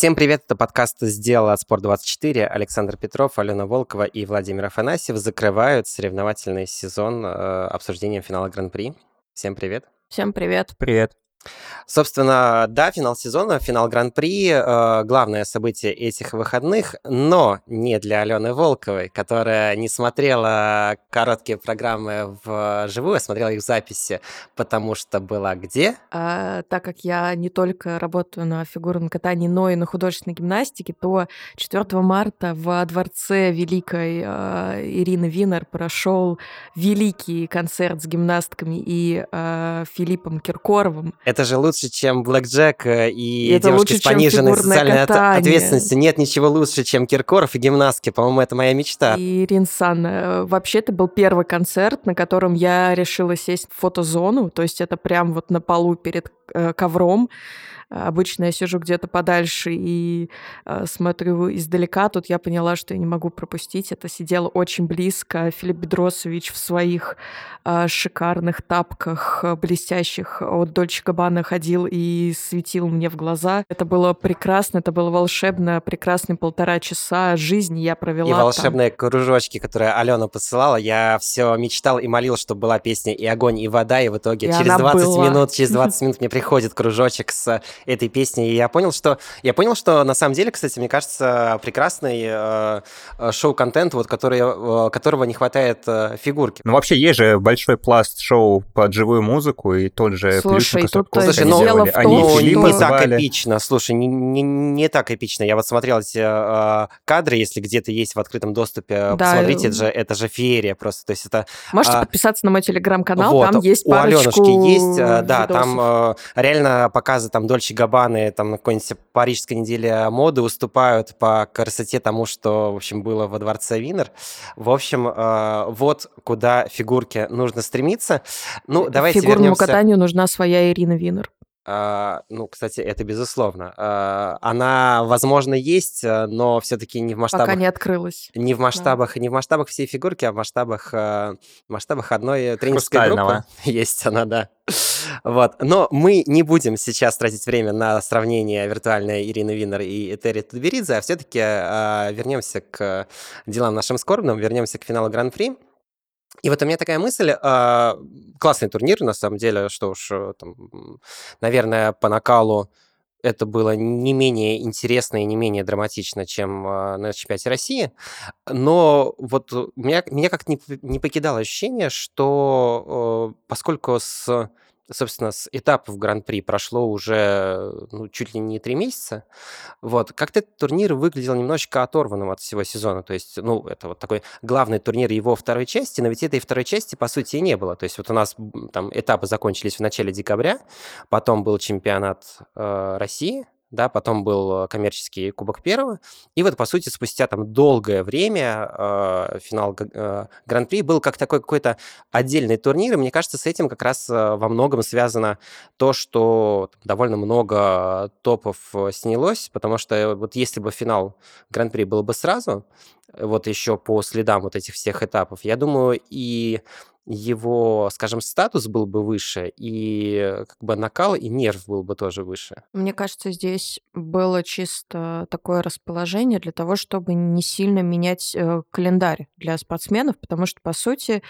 Всем привет, это подкаст «Сделал от Спорт24». Александр Петров, Алена Волкова и Владимир Афанасьев закрывают соревновательный сезон э, обсуждением финала Гран-при. Всем привет. Всем привет. Привет. Собственно, да, финал сезона, финал Гран-при, э, главное событие этих выходных, но не для Алены Волковой, которая не смотрела короткие программы в живую, а смотрела их в записи, потому что была где? А, так как я не только работаю на фигурном катании, но и на художественной гимнастике, то 4 марта в дворце великой э, Ирины Винер прошел великий концерт с гимнастками и э, Филиппом Киркоровым. Это же лучше, чем Блэк Джек э, и, и девушки лучше, с пониженной социальной катание. ответственностью. Нет ничего лучше, чем Киркоров и гимнастки. По-моему, это моя мечта. И Ринсан, э, вообще это был первый концерт, на котором я решила сесть в фотозону. То есть это прям вот на полу перед э, ковром. Обычно я сижу где-то подальше и э, смотрю издалека. Тут я поняла, что я не могу пропустить. Это сидело очень близко. Филипп Бедросович в своих э, шикарных тапках, э, блестящих от Дольче Габбана ходил и светил мне в глаза. Это было прекрасно, это было волшебно. Прекрасные полтора часа жизни я провела И волшебные там. кружочки, которые Алена посылала. Я все мечтал и молил, чтобы была песня «И огонь, и вода», и в итоге и через 20 была. минут, через 20 минут мне приходит кружочек с этой песни. И я понял, что я понял, что на самом деле, кстати, мне кажется, прекрасный э, э шоу-контент, вот который, э, которого не хватает э, фигурки. Ну вообще есть же большой пласт шоу под живую музыку и тот же Слушай, тут Слушай, ну, дело в том, Они что... не так эпично. Слушай, не, не, не так эпично. Я вот смотрел эти э, кадры, если где-то есть в открытом доступе, да. посмотрите, это же, это же феерия просто. То есть это... Можете а, подписаться на мой телеграм-канал, вот, там есть парочку У Аленушки есть, э, да, там э, реально показы там Дольче Дольче Габбаны там на какой-нибудь парижской неделе моды уступают по красоте тому, что, в общем, было во дворце Винер. В общем, э, вот куда фигурке нужно стремиться. Ну, давайте Фигурному вернемся... катанию нужна своя Ирина Винер. Э, ну, кстати, это безусловно. Э, она, возможно, есть, но все-таки не в масштабах. Пока не открылась. Не в масштабах, да. не в масштабах всей фигурки, а в масштабах, э, масштабах одной тренерской группы. Есть она, да. Вот. Но мы не будем сейчас тратить время на сравнение виртуальной Ирины Винер и Этери Тутберидзе, а все-таки э, вернемся к делам нашим скорбным, вернемся к финалу Гран-при. И вот у меня такая мысль, э, классный турнир, на самом деле, что уж, э, там, наверное, по накалу это было не менее интересно и не менее драматично, чем э, на чемпионате России. Но вот меня, меня как-то не, не покидало ощущение, что э, поскольку с собственно, с этапов Гран-при прошло уже ну, чуть ли не три месяца. Вот. Как-то этот турнир выглядел немножечко оторванным от всего сезона. То есть, ну, это вот такой главный турнир его второй части, но ведь этой второй части, по сути, и не было. То есть вот у нас там этапы закончились в начале декабря, потом был чемпионат э, России, да, потом был э, коммерческий Кубок Первого, и вот, по сути, спустя там долгое время э, финал э, Гран-при был как такой какой-то отдельный турнир, и мне кажется, с этим как раз э, во многом связано то, что довольно много топов э, снялось, потому что вот если бы финал Гран-при был бы сразу, вот еще по следам вот этих всех этапов, я думаю, и его, скажем, статус был бы выше, и как бы накал и нерв был бы тоже выше. Мне кажется, здесь было чисто такое расположение для того, чтобы не сильно менять э, календарь для спортсменов, потому что, по сути,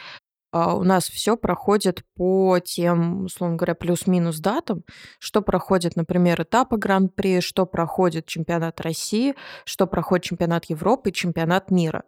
а, у нас все проходит по тем, условно говоря, плюс-минус датам, что проходит, например, этапы Гран-при, что проходит чемпионат России, что проходит чемпионат Европы чемпионат мира.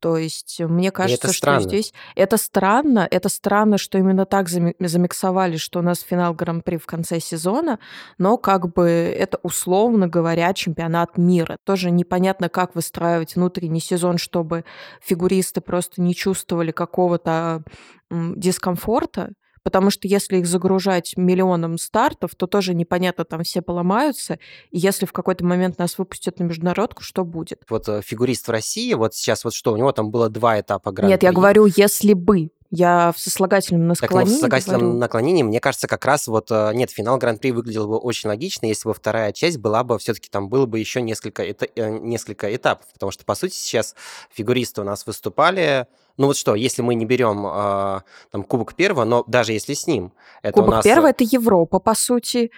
То есть мне кажется, что здесь это странно, это странно, что именно так замиксовали, что у нас финал Гран-при в конце сезона, но как бы это условно говоря чемпионат мира. Тоже непонятно, как выстраивать внутренний сезон, чтобы фигуристы просто не чувствовали какого-то дискомфорта, потому что если их загружать миллионом стартов, то тоже непонятно, там все поломаются, и если в какой-то момент нас выпустят на международку, что будет? Вот э, фигурист в России, вот сейчас вот что, у него там было два этапа гран Нет, я говорю, если бы, я в сослагательном наклонении. Так, ну, в сослагательном говорю. наклонении, мне кажется, как раз вот э, нет, финал Гран-при выглядел бы очень логично, если бы вторая часть была бы все-таки там было бы еще несколько, это, э, несколько этапов, потому что по сути сейчас фигуристы у нас выступали ну вот что, если мы не берем э, там Кубок Первого, но даже если с ним, это Кубок у нас... Первого — это Европа, по сути.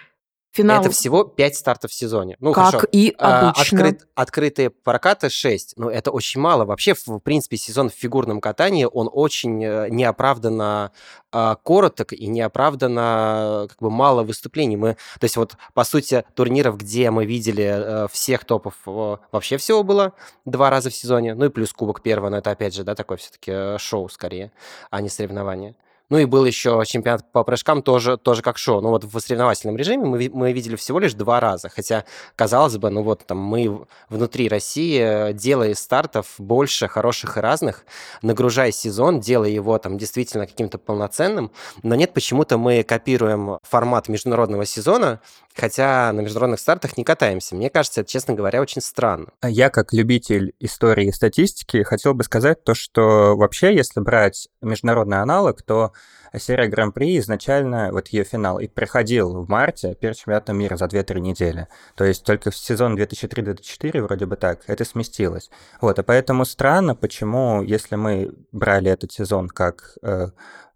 Финал. Это всего 5 стартов в сезоне. Ну, как хорошо. и а, обычно. Открыт, открытые прокаты 6. Ну, это очень мало. Вообще, в принципе, сезон в фигурном катании, он очень э, неоправданно а, короток и неоправданно как бы мало выступлений. Мы, то есть вот, по сути, турниров, где мы видели э, всех топов, вообще всего было два раза в сезоне. Ну и плюс Кубок первого, но это, опять же, да, такое все-таки э, шоу скорее, а не соревнование. Ну и был еще чемпионат по прыжкам тоже, тоже как шоу. Ну вот в соревновательном режиме мы, мы видели всего лишь два раза. Хотя, казалось бы, ну вот там мы внутри России, э, делая стартов больше, хороших и разных, нагружая сезон, делая его там действительно каким-то полноценным. Но нет, почему-то мы копируем формат международного сезона, хотя на международных стартах не катаемся. Мне кажется, это, честно говоря, очень странно. Я, как любитель истории и статистики, хотел бы сказать то, что вообще, если брать международный аналог, то серия Гран-при изначально, вот ее финал, и приходил в марте перед чемпионатом мира за 2-3 недели. То есть только в сезон 2003-2004 вроде бы так, это сместилось. Вот, и поэтому странно, почему, если мы брали этот сезон как э,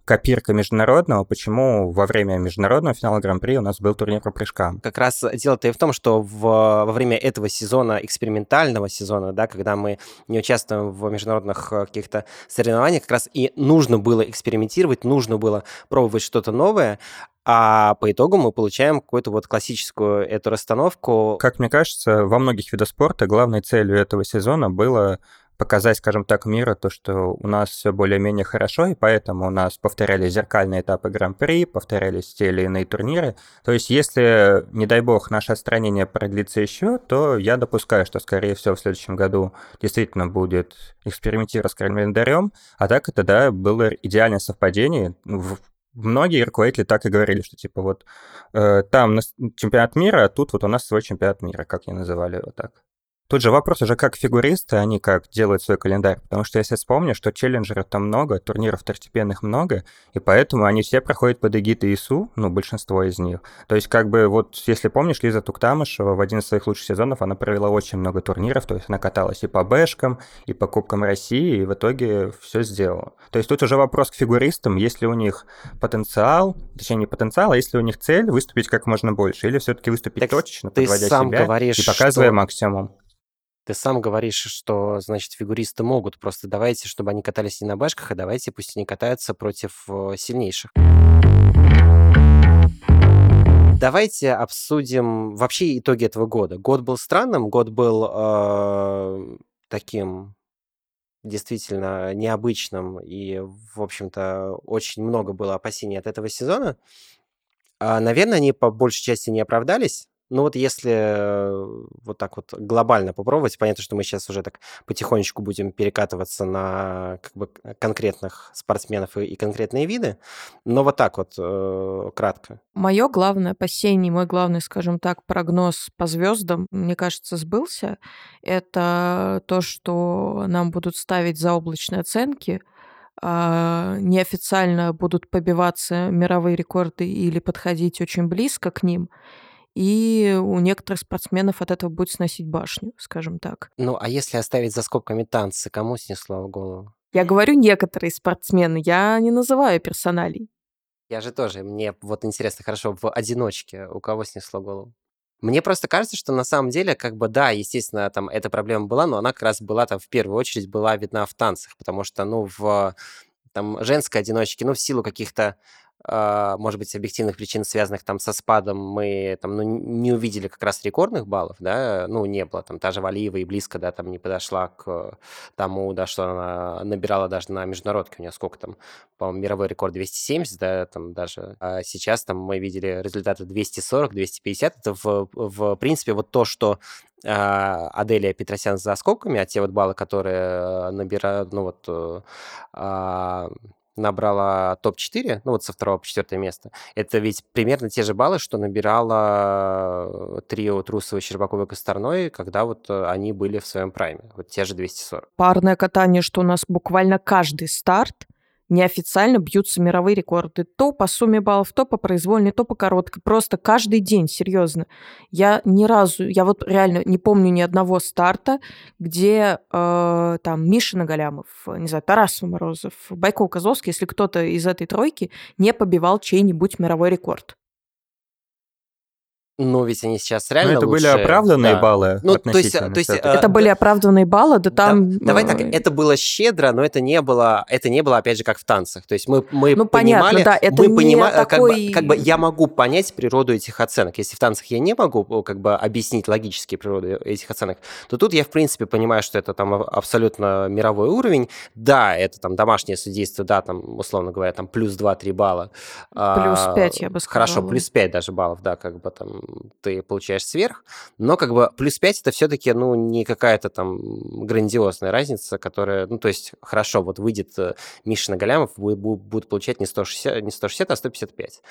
копирка международного, почему во время международного финала Гран-при у нас был турнир по прыжкам. Как раз дело-то и в том, что в, во время этого сезона, экспериментального сезона, да, когда мы не участвуем в международных э, каких-то соревнованиях, как раз и нужно было экспериментировать, нужно было пробовать что-то новое, а по итогу мы получаем какую-то вот классическую эту расстановку. Как мне кажется, во многих видах спорта главной целью этого сезона было показать, скажем так, миру то, что у нас все более-менее хорошо, и поэтому у нас повторялись зеркальные этапы Гран-при, повторялись те или иные турниры. То есть, если, не дай бог, наше отстранение продлится еще, то я допускаю, что, скорее всего, в следующем году действительно будет экспериментировать с календарем, а так это, да, было идеальное совпадение. Многие руководители так и говорили, что типа вот э, там чемпионат мира, а тут вот у нас свой чемпионат мира, как они называли его так. Тут же вопрос уже как фигуристы, они как делают свой календарь. Потому что если вспомню, что челленджеров там много, турниров второстепенных много, и поэтому они все проходят под эгидой ИСУ, ну, большинство из них. То есть как бы вот, если помнишь, Лиза Туктамышева в один из своих лучших сезонов, она провела очень много турниров, то есть она каталась и по бэшкам, и по Кубкам России, и в итоге все сделала. То есть тут уже вопрос к фигуристам, есть ли у них потенциал, точнее не потенциал, а если у них цель выступить как можно больше, или все-таки выступить так точечно, подводя себя говоришь, и показывая что... максимум. Ты сам говоришь, что, значит, фигуристы могут. Просто давайте, чтобы они катались не на башках, а давайте пусть они катаются против сильнейших. Давайте обсудим вообще итоги этого года. Год был странным, год был э, таким действительно необычным, и, в общем-то, очень много было опасений от этого сезона. А, наверное, они по большей части не оправдались. Ну вот если э, вот так вот глобально попробовать, понятно, что мы сейчас уже так потихонечку будем перекатываться на как бы конкретных спортсменов и, и конкретные виды, но вот так вот э, кратко. Мое главное опасение, мой главный, скажем так, прогноз по звездам, мне кажется, сбылся. Это то, что нам будут ставить заоблачные оценки, а, неофициально будут побиваться мировые рекорды или подходить очень близко к ним и у некоторых спортсменов от этого будет сносить башню, скажем так. Ну, а если оставить за скобками танцы, кому снесло в голову? Я говорю некоторые спортсмены, я не называю персоналей. Я же тоже, мне вот интересно, хорошо, в одиночке у кого снесло голову? Мне просто кажется, что на самом деле, как бы, да, естественно, там эта проблема была, но она как раз была там в первую очередь была видна в танцах, потому что, ну, в там женской одиночке, ну, в силу каких-то может быть, объективных причин, связанных там со спадом, мы там, ну, не увидели как раз рекордных баллов, да, ну, не было, там, та же Валиева и близко, да, там не подошла к тому, да, что она набирала даже на международке, у нее сколько там, по-моему, мировой рекорд 270, да, там даже, а сейчас там мы видели результаты 240, 250, это в, в принципе вот то, что а, Аделия Петросян за скобками, а те вот баллы, которые набирают, ну вот, э, а, набрала топ-4, ну вот со второго по четвертое место, это ведь примерно те же баллы, что набирала трио Трусова, Щербакова и Косторной, когда вот э, они были в своем прайме, вот те же 240. Парное катание, что у нас буквально каждый старт неофициально бьются мировые рекорды. То по сумме баллов, то по произвольной, то по короткой. Просто каждый день, серьезно. Я ни разу, я вот реально не помню ни одного старта, где э, там Миша Нагалямов, не знаю, Тарас Морозов, Байков Козловский, если кто-то из этой тройки не побивал чей-нибудь мировой рекорд. Ну, ведь они сейчас реально Ну, это лучше... были оправданные да. баллы Ну, то есть, то есть, э, Это были оправданные баллы, да там... Да, давай так, э, это было щедро, но это не было, это не было, опять же, как в танцах. То есть мы, мы Ну, понятно, понимали, да, это мы не понима- как, такой- бы, как бы я могу понять природу этих оценок. Если в танцах я не могу как бы объяснить логически природу этих оценок, то тут я, в принципе, понимаю, что это там а- абсолютно мировой уровень. Да, это там домашнее судейство, да, там, условно говоря, там плюс 2-3 балла. Плюс А, 5, я бы Хорошо, сказала. плюс 5 даже баллов, да, как бы там ты получаешь сверх. Но как бы плюс 5 это все-таки, ну, не какая-то там грандиозная разница, которая, ну, то есть, хорошо, вот выйдет э, Мишина Галямов, будет, будет получать не 160, не 160, а 155.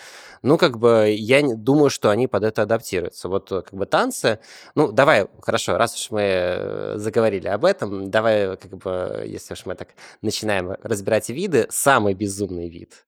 Ну, как бы, я думаю, что они под это адаптируются. Вот, э, как бы, танцы, ну, давай, хорошо, раз уж мы э, заговорили об этом, давай, как бы, если уж мы так начинаем разбирать виды, самый безумный вид.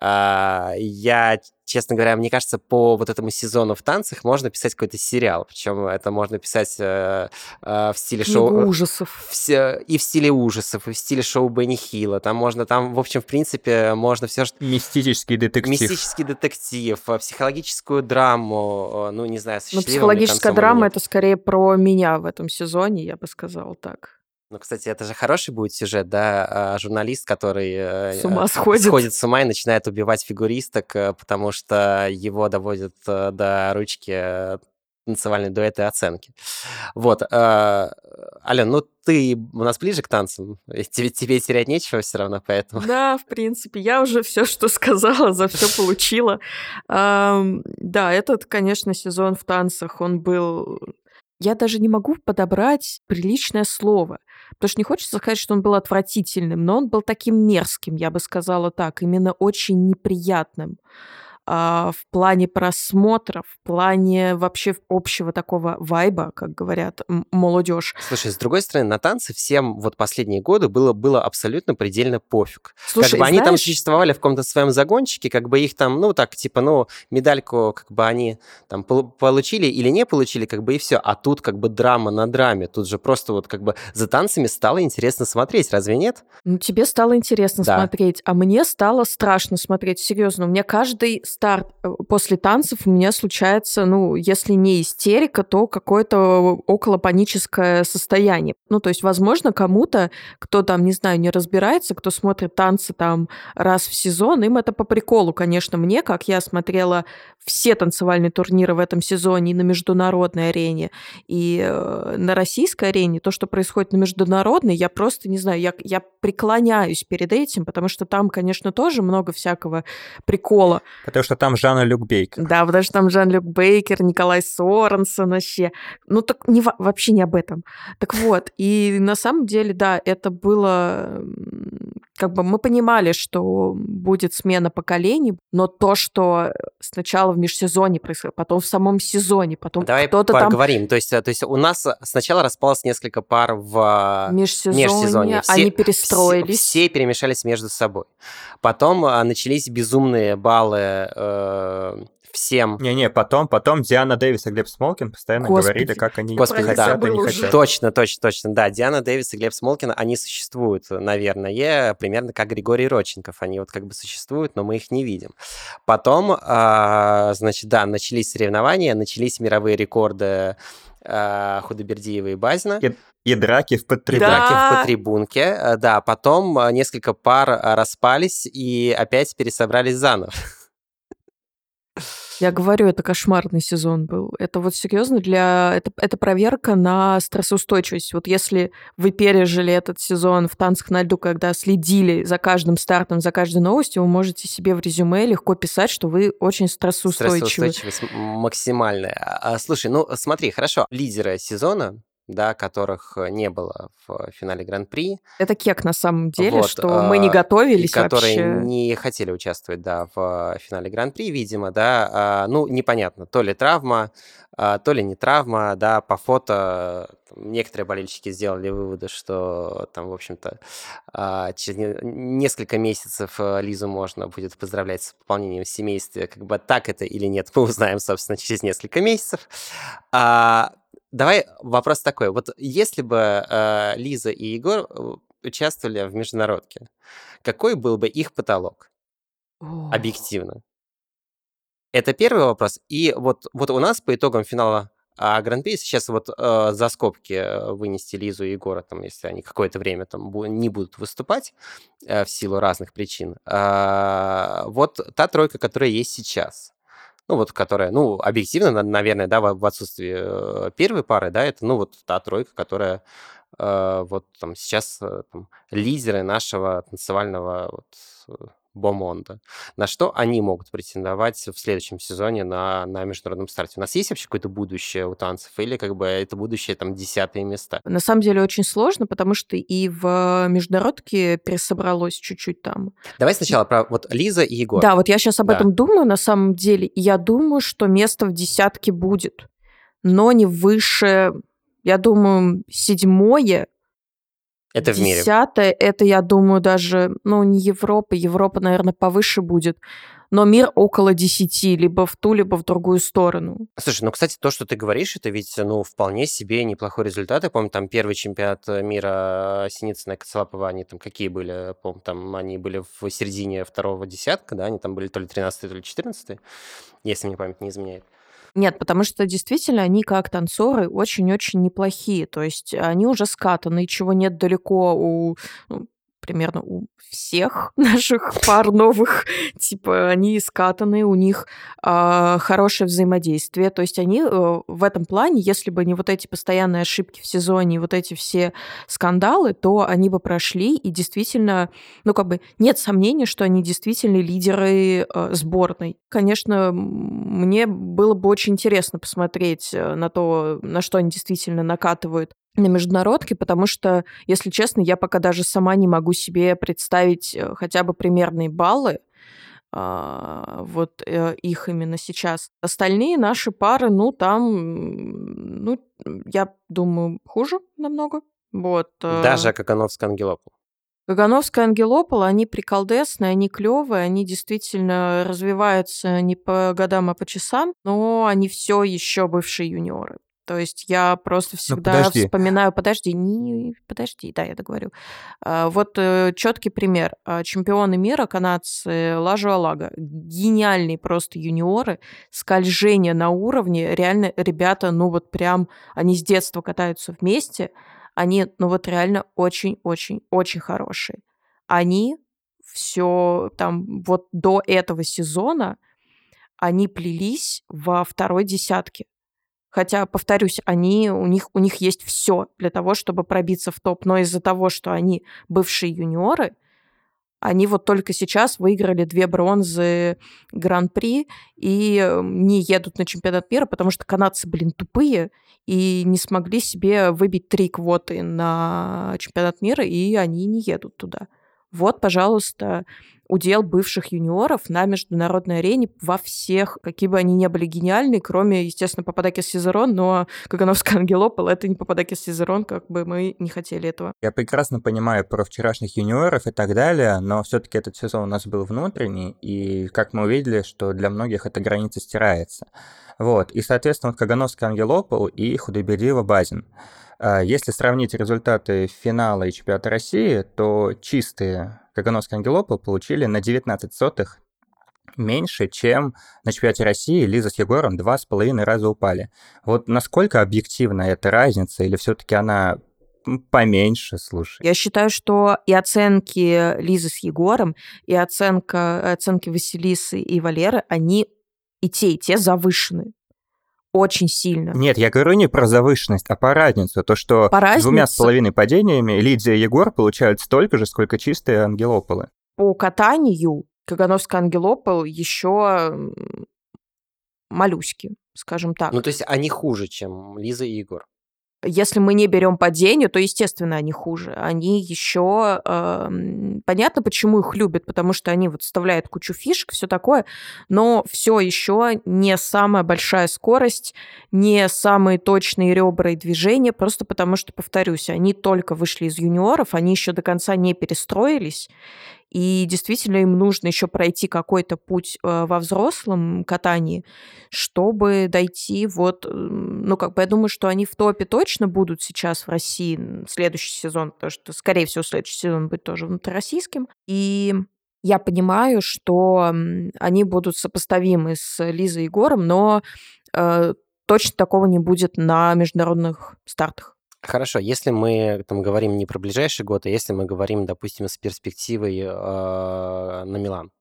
А, Я, честно говоря, мне кажется, по вот этому сезону в танцах можно писать какой-то сериал, причем это можно писать э, э, в стиле Книгу шоу... ужасов. все, и в стиле ужасов, и в стиле шоу Бенни Хилла. Там можно, там, в общем, в принципе, можно все, что... Мистический детектив. Мистический детектив, э, психологическую драму, э, ну, не знаю, с Ну, психологическая драма — это скорее про меня в этом сезоне, я бы сказала так. Ну, кстати, это же хороший будет сюжет, да, а, журналист, который э, С ума э, сходит. сходит с ума и начинает убивать фигуристок, э, потому что его доводят э, до ручки э, танцевальной дуэты и оценки. Вот. э, Ален, ну ты у нас ближе к танцам, тебе, тебе терять нечего все равно, поэтому... Да, в принципе, я уже все, что сказала, за все получила. Да, этот, конечно, сезон в танцах, он был... Я даже не могу подобрать приличное слово, потому что не хочется сказать, что он был отвратительным, но он был таким мерзким, я бы сказала так, именно очень неприятным а, в плане просмотров, в плане вообще общего такого вайба, как говорят молодежь. Слушай, с другой стороны, на танцы всем вот последние годы было, было абсолютно предельно пофиг. Слушай, как бы они там знаешь- существовали в каком-то своем загончике, как бы их там, ну, так, типа, ну, медальку, как бы они там пол- получили или не получили, как бы и все. А тут как бы драма на драме. Тут же просто вот как бы за танцами стало интересно смотреть, разве нет? Ну, тебе стало интересно Да. смотреть, а мне стало страшно смотреть. Серьезно, у меня каждый старт э, после танцев у меня случается, ну, если не истерика, то какое-то околопаническое состояние. Ну, то есть, возможно, кому-то, кто там, не знаю, не разбирается, кто смотрит танцы там раз в сезон, им это по приколу, конечно, мне, как я смотрела все танцевальные турниры в этом сезоне и на международной арене, и э, на российской арене, то, что происходит на международной, я просто не знаю, я, я преклоняюсь перед этим, потому что там, конечно, тоже много всякого прикола. Потому что там Жанна Люк Бейкер. Да, потому что там Жан-Люк Бейкер, Николай Соренсон вообще. Ну, так не, во- вообще не об этом. Так вот, и на самом деле, да, это было... Как бы мы понимали, что будет смена поколений, но то, что сначала в межсезонье происходит, потом в самом сезоне, потом Давай кто-то там поговорим. То есть, э, то есть у нас сначала распалось несколько пар в а, межсезонье, межсезонье. Все- они все, перестроились. все перемешались между собой. Потом а, начались безумные баллы э, всем. Не-не, потом, потом Диана Дэвис и Глеб Смолкин постоянно Господи. говорили, как они Господи, хотят, да. а не хотят. Точно, точно, точно. Да, Диана Дэвис и Глеб Смолкин, они существуют, наверное, примерно как Григорий Родченков. Они вот как бы существуют, но мы их не видим. Потом, а, значит, да, начались соревнования, начались мировые рекорды а, Худобердиева и Базина. И, и драки в подтрибуне. Да. Драки в потрибунке, э, да. Потом а, несколько пар а, распались и опять пересобрались заново. Я говорю, это кошмарный сезон был. Это вот серьезно для... Это, это проверка на стрессоустойчивость. Вот если вы пережили этот сезон в танцах на льду, когда следили за каждым стартом, за каждой новостью, вы можете себе в резюме легко писать, что вы очень стрессоустойчивы. Стрессоустойчивость максимальная. А, Слушай, ну смотри, хорошо. Лидеры сезона, да, которых э, не было в финале Гран-при, Это кек на самом деле, Вот, что мы не а, и готовились которые вообще. не хотели участвовать, да, в финале Гран-при, видимо, да, а, ну, непонятно, то ли травма, а, то ли не травма, да, по фото некоторые болельщики сделали выводы, что там, в общем-то, а, через не- несколько месяцев а, Лизу можно будет поздравлять с пополнением семейства, как бы так это или нет, мы узнаем, собственно, через несколько месяцев. Давай вопрос такой. Вот если бы э, Лиза и Егор э, участвовали в международке, какой был бы их потолок О. объективно? Это первый вопрос. И вот, вот у нас по итогам финала а Гран-при сейчас вот э, за скобки э, вынести Лизу и Егора, там, если они какое-то время там не будут выступать э, в силу разных причин. Э, вот та тройка, которая есть сейчас. Ну, вот которая, ну, объективно, наверное, да, в, отсутствии э, первой пары, да, это, ну, вот та тройка, которая э, вот там сейчас э, там, лидеры нашего танцевального вот, Бомонда. На что они могут претендовать в следующем сезоне на, на международном старте? У нас есть вообще какое-то будущее у танцев? Или как бы это будущее там десятые места? На самом деле очень сложно, потому что и в международке пересобралось чуть-чуть там. Давай сначала про вот Лиза и Егор. Да, вот я сейчас об да. этом думаю на самом деле. И я думаю, что место в десятке будет, но не выше, я думаю, седьмое это в мире. Десятое, это, я думаю, даже, ну, не Европа, Европа, наверное, повыше будет, но мир около десяти, либо в ту, либо в другую сторону. Слушай, ну, кстати, то, что ты говоришь, это ведь, ну, вполне себе неплохой результат. Я помню, там первый чемпионат мира Синицына и Коцелапова, они там какие были? Помню, там они были в середине второго десятка, да, они там были то ли 13 то ли 14 если мне память не изменяет. Нет, потому что действительно они как танцоры очень-очень неплохие. То есть они уже скатаны, чего нет далеко у ну, примерно у всех наших пар новых, типа они скатаны, у них э, хорошее взаимодействие, то есть они э, в этом плане, если бы не вот эти постоянные ошибки в сезоне, вот эти все скандалы, то они бы прошли и действительно, ну как бы нет сомнений, что они действительно лидеры э, сборной. Конечно, мне было бы очень интересно посмотреть э, на то, на что они действительно накатывают на международке, потому что, если честно, я пока даже сама не могу себе представить э, хотя бы примерные баллы, а, вот э, их именно сейчас. Остальные наши пары, ну, там, ну, я думаю, хуже намного. Вот. Э. Даже Кагановская Ангелопол. Кагановская Ангелопол, они приколдесные, они клевые, они действительно развиваются не по годам, а по часам, но они все еще бывшие юниоры. То есть я просто ну, всегда ну, подожди. вспоминаю, подожди, не, подожди, да, я договорю. А, вот э, четкий пример. А, чемпионы мира канадцы Лажу Алага. Гениальные просто юниоры. Скольжение на уровне. Реально, ребята, ну вот прям, они с детства катаются вместе. Они, ну вот реально очень-очень-очень хорошие. Они все там вот до этого сезона они плелись во второй десятке. Хотя, повторюсь, они, у, них, у них есть все для того, чтобы пробиться в топ. Но из-за того, что они бывшие юниоры, они вот только сейчас выиграли две бронзы Гран-при и эм, не едут на чемпионат мира, потому что канадцы, блин, тупые и не смогли себе выбить три квоты на чемпионат мира, и они не едут туда. Вот, пожалуйста, удел бывших юниоров на международной арене во всех, какие бы они ни были гениальны, кроме, естественно, Пападакис Сизерон, но Кагановская Ангелопол — это не Пападакис Сизерон, как бы мы не хотели этого. Я прекрасно понимаю про вчерашних юниоров и так далее, но все таки этот сезон у нас был внутренний, и, как мы увидели, что для многих эта граница стирается. Вот, и, соответственно, вот Кагановский Ангелопол и Худобедиева Базин. А если сравнить результаты финала и чемпионата России, то чистые Кагановский Ангелопол получили на 19 сотых меньше, чем на чемпионате России Лиза с Егором два с половиной раза упали. Вот насколько объективна эта разница, или все-таки она поменьше, слушай. Я считаю, что и оценки Лизы с Егором, и оценка, оценки Василисы и Валеры, они и те, и те завышены очень сильно. Нет, я говорю не про завышенность, а по разницу. То, что по разнице... двумя с половиной падениями Лидия и Егор получают столько же, сколько чистые ангелополы. По катанию Кагановский ангелопол еще малюськи, скажем так. Ну, то есть они хуже, чем Лиза и Егор. Если мы не берем падение, то, естественно, они хуже. Они еще... Э, понятно, почему их любят, потому что они вот вставляют кучу фишек, все такое, но все еще не самая большая скорость, не самые точные ребра и движения, просто потому что, повторюсь, они только вышли из юниоров, они еще до конца не перестроились, и действительно им нужно еще пройти какой-то путь э, во взрослом катании, чтобы дойти вот, ну, как бы я думаю, что они в топе точно будут сейчас в России следующий сезон, потому что, скорее всего, следующий сезон будет тоже внутрироссийским. И Я понимаю, что они будут сопоставимы с Лизой Егором, но э, точно такого не будет на международных стартах. Хорошо, если мы там говорим не про ближайший год, а если мы говорим, допустим, с перспективой э, на Милан,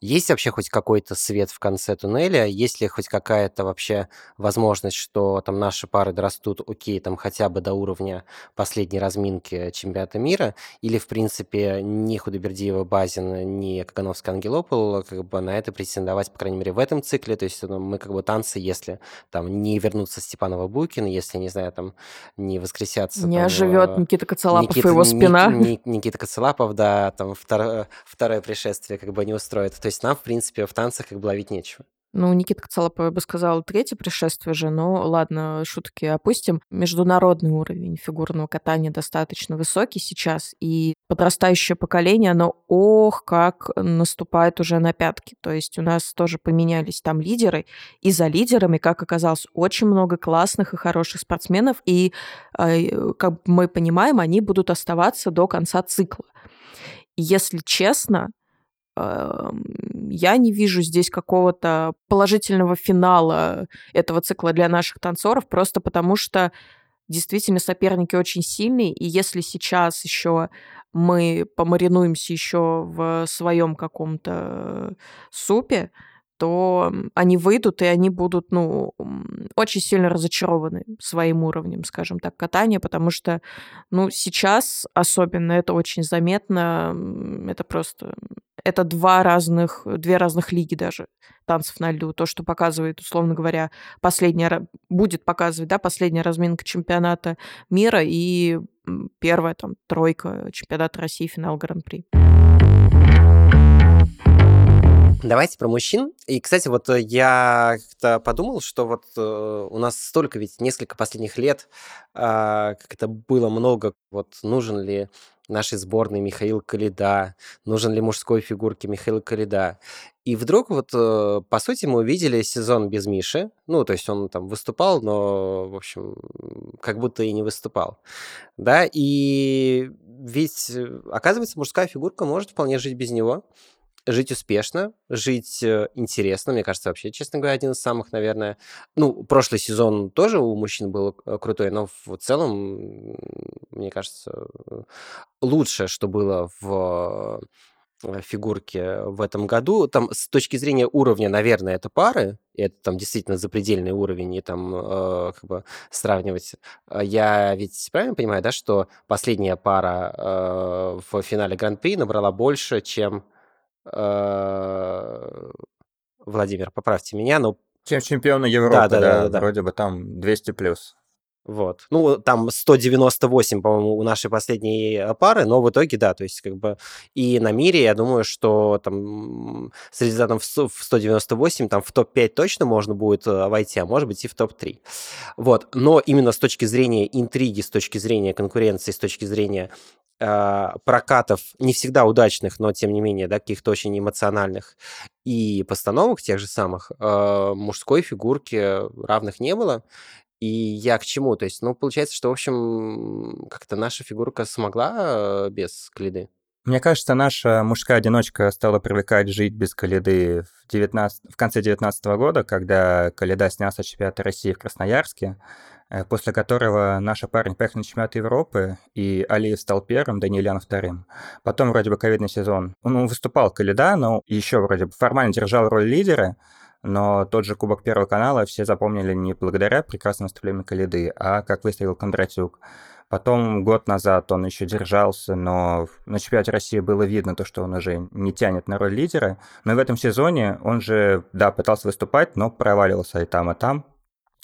есть вообще хоть какой-то свет в конце туннеля? Есть ли хоть какая-то вообще возможность, что там наши пары дорастут, окей, там хотя бы до уровня последней разминки чемпионата мира? Или, в принципе, ни Худобердиева Базин, ни Кагановский Ангелопол как бы на это претендовать, по крайней мере, в этом цикле? То есть ну, мы как бы танцы, если там не вернутся Степанова Букин, если, не знаю, там не воскресятся... Не там, оживет Никита Коцелапов Никита, и его спина. Ник, Никита Коцелапов, да, там второе, второе пришествие как бы не устроит. То есть нам, в принципе, в танцах как бы ловить нечего. Ну, Никита Коцалапов, я бы сказала, третье пришествие же, но ладно, шутки опустим. Международный уровень фигурного катания достаточно высокий сейчас, и подрастающее поколение, оно ох, как наступает уже на пятки. То есть у нас тоже поменялись там лидеры, и за лидерами, как оказалось, очень много классных и хороших спортсменов, и, э, как мы понимаем, они будут оставаться до конца цикла. Если честно, я не вижу здесь какого-то положительного финала этого цикла для наших танцоров, просто потому что действительно соперники очень сильные, и если сейчас еще мы помаринуемся еще в своем каком-то супе, то они выйдут, и они будут, ну, очень сильно разочарованы своим уровнем, скажем так, катания, потому что, ну, сейчас особенно это очень заметно, это просто, это два разных, две разных лиги даже танцев на льду. То, что показывает, условно говоря, последняя, будет показывать, да, последняя разминка чемпионата мира и первая там тройка чемпионата России, финал Гран-при. Давайте про мужчин. И, кстати, вот э, я как-то подумал, что вот э, у нас столько ведь несколько последних лет, э, как это было много, вот нужен ли нашей сборной Михаил Калида, нужен ли мужской фигурке Михаил Калида. И вдруг вот, э, по сути, мы увидели сезон без Миши. Ну, то есть он там выступал, но, в общем, как будто и не выступал. Да, и ведь, оказывается, мужская фигурка может вполне жить без него жить успешно, жить э, интересно. Мне кажется, вообще, честно говоря, один из самых, наверное... Ну, прошлый сезон тоже у мужчин был э, крутой, но в целом, мне кажется, лучшее, что было в э, фигурке в этом году. Там с точки зрения уровня, наверное, это пары, это там действительно запредельный уровень, и там э, как бы сравнивать. Я ведь правильно понимаю, да, что последняя пара э, в финале Гран-при набрала больше, чем Владимир, поправьте меня, но... Чем чемпиона Европы, да, да, да, да, да. вроде бы там 200 плюс. Вот. Ну, там 198, по-моему, у нашей последней э, пары, но в итоге, да, то есть как бы и на мире, я думаю, что там с результатом в 198, там в топ-5 точно можно будет э, войти, а может быть и в топ-3. Вот. Но именно с точки зрения интриги, с точки зрения конкуренции, с точки зрения э, прокатов, не всегда удачных, но тем не менее, да, каких-то очень эмоциональных, и постановок тех же самых, э, мужской фигурки равных не было. И я к чему? То есть, ну, получается, что, в общем, как-то наша фигурка смогла э, без Калиды. Мне кажется, наша мужская одиночка стала привлекать жить без Калиды в, 19... в конце 2019 года, когда Калида снялся чемпионат России в Красноярске, э, после которого наши парни поехали на чемпионат Европы, и Алиев стал первым, Даниэлян вторым. Потом вроде бы ковидный сезон. Он выступал Калида, но еще вроде бы формально держал роль лидера, но тот же Кубок Первого канала все запомнили не благодаря прекрасному выступлению Калиды, а как выставил Кондратюк. Потом год назад он еще держался, но на чемпионате России было видно то, что он уже не тянет на роль лидера. Но в этом сезоне он же, да, пытался выступать, но проваливался и там, и там.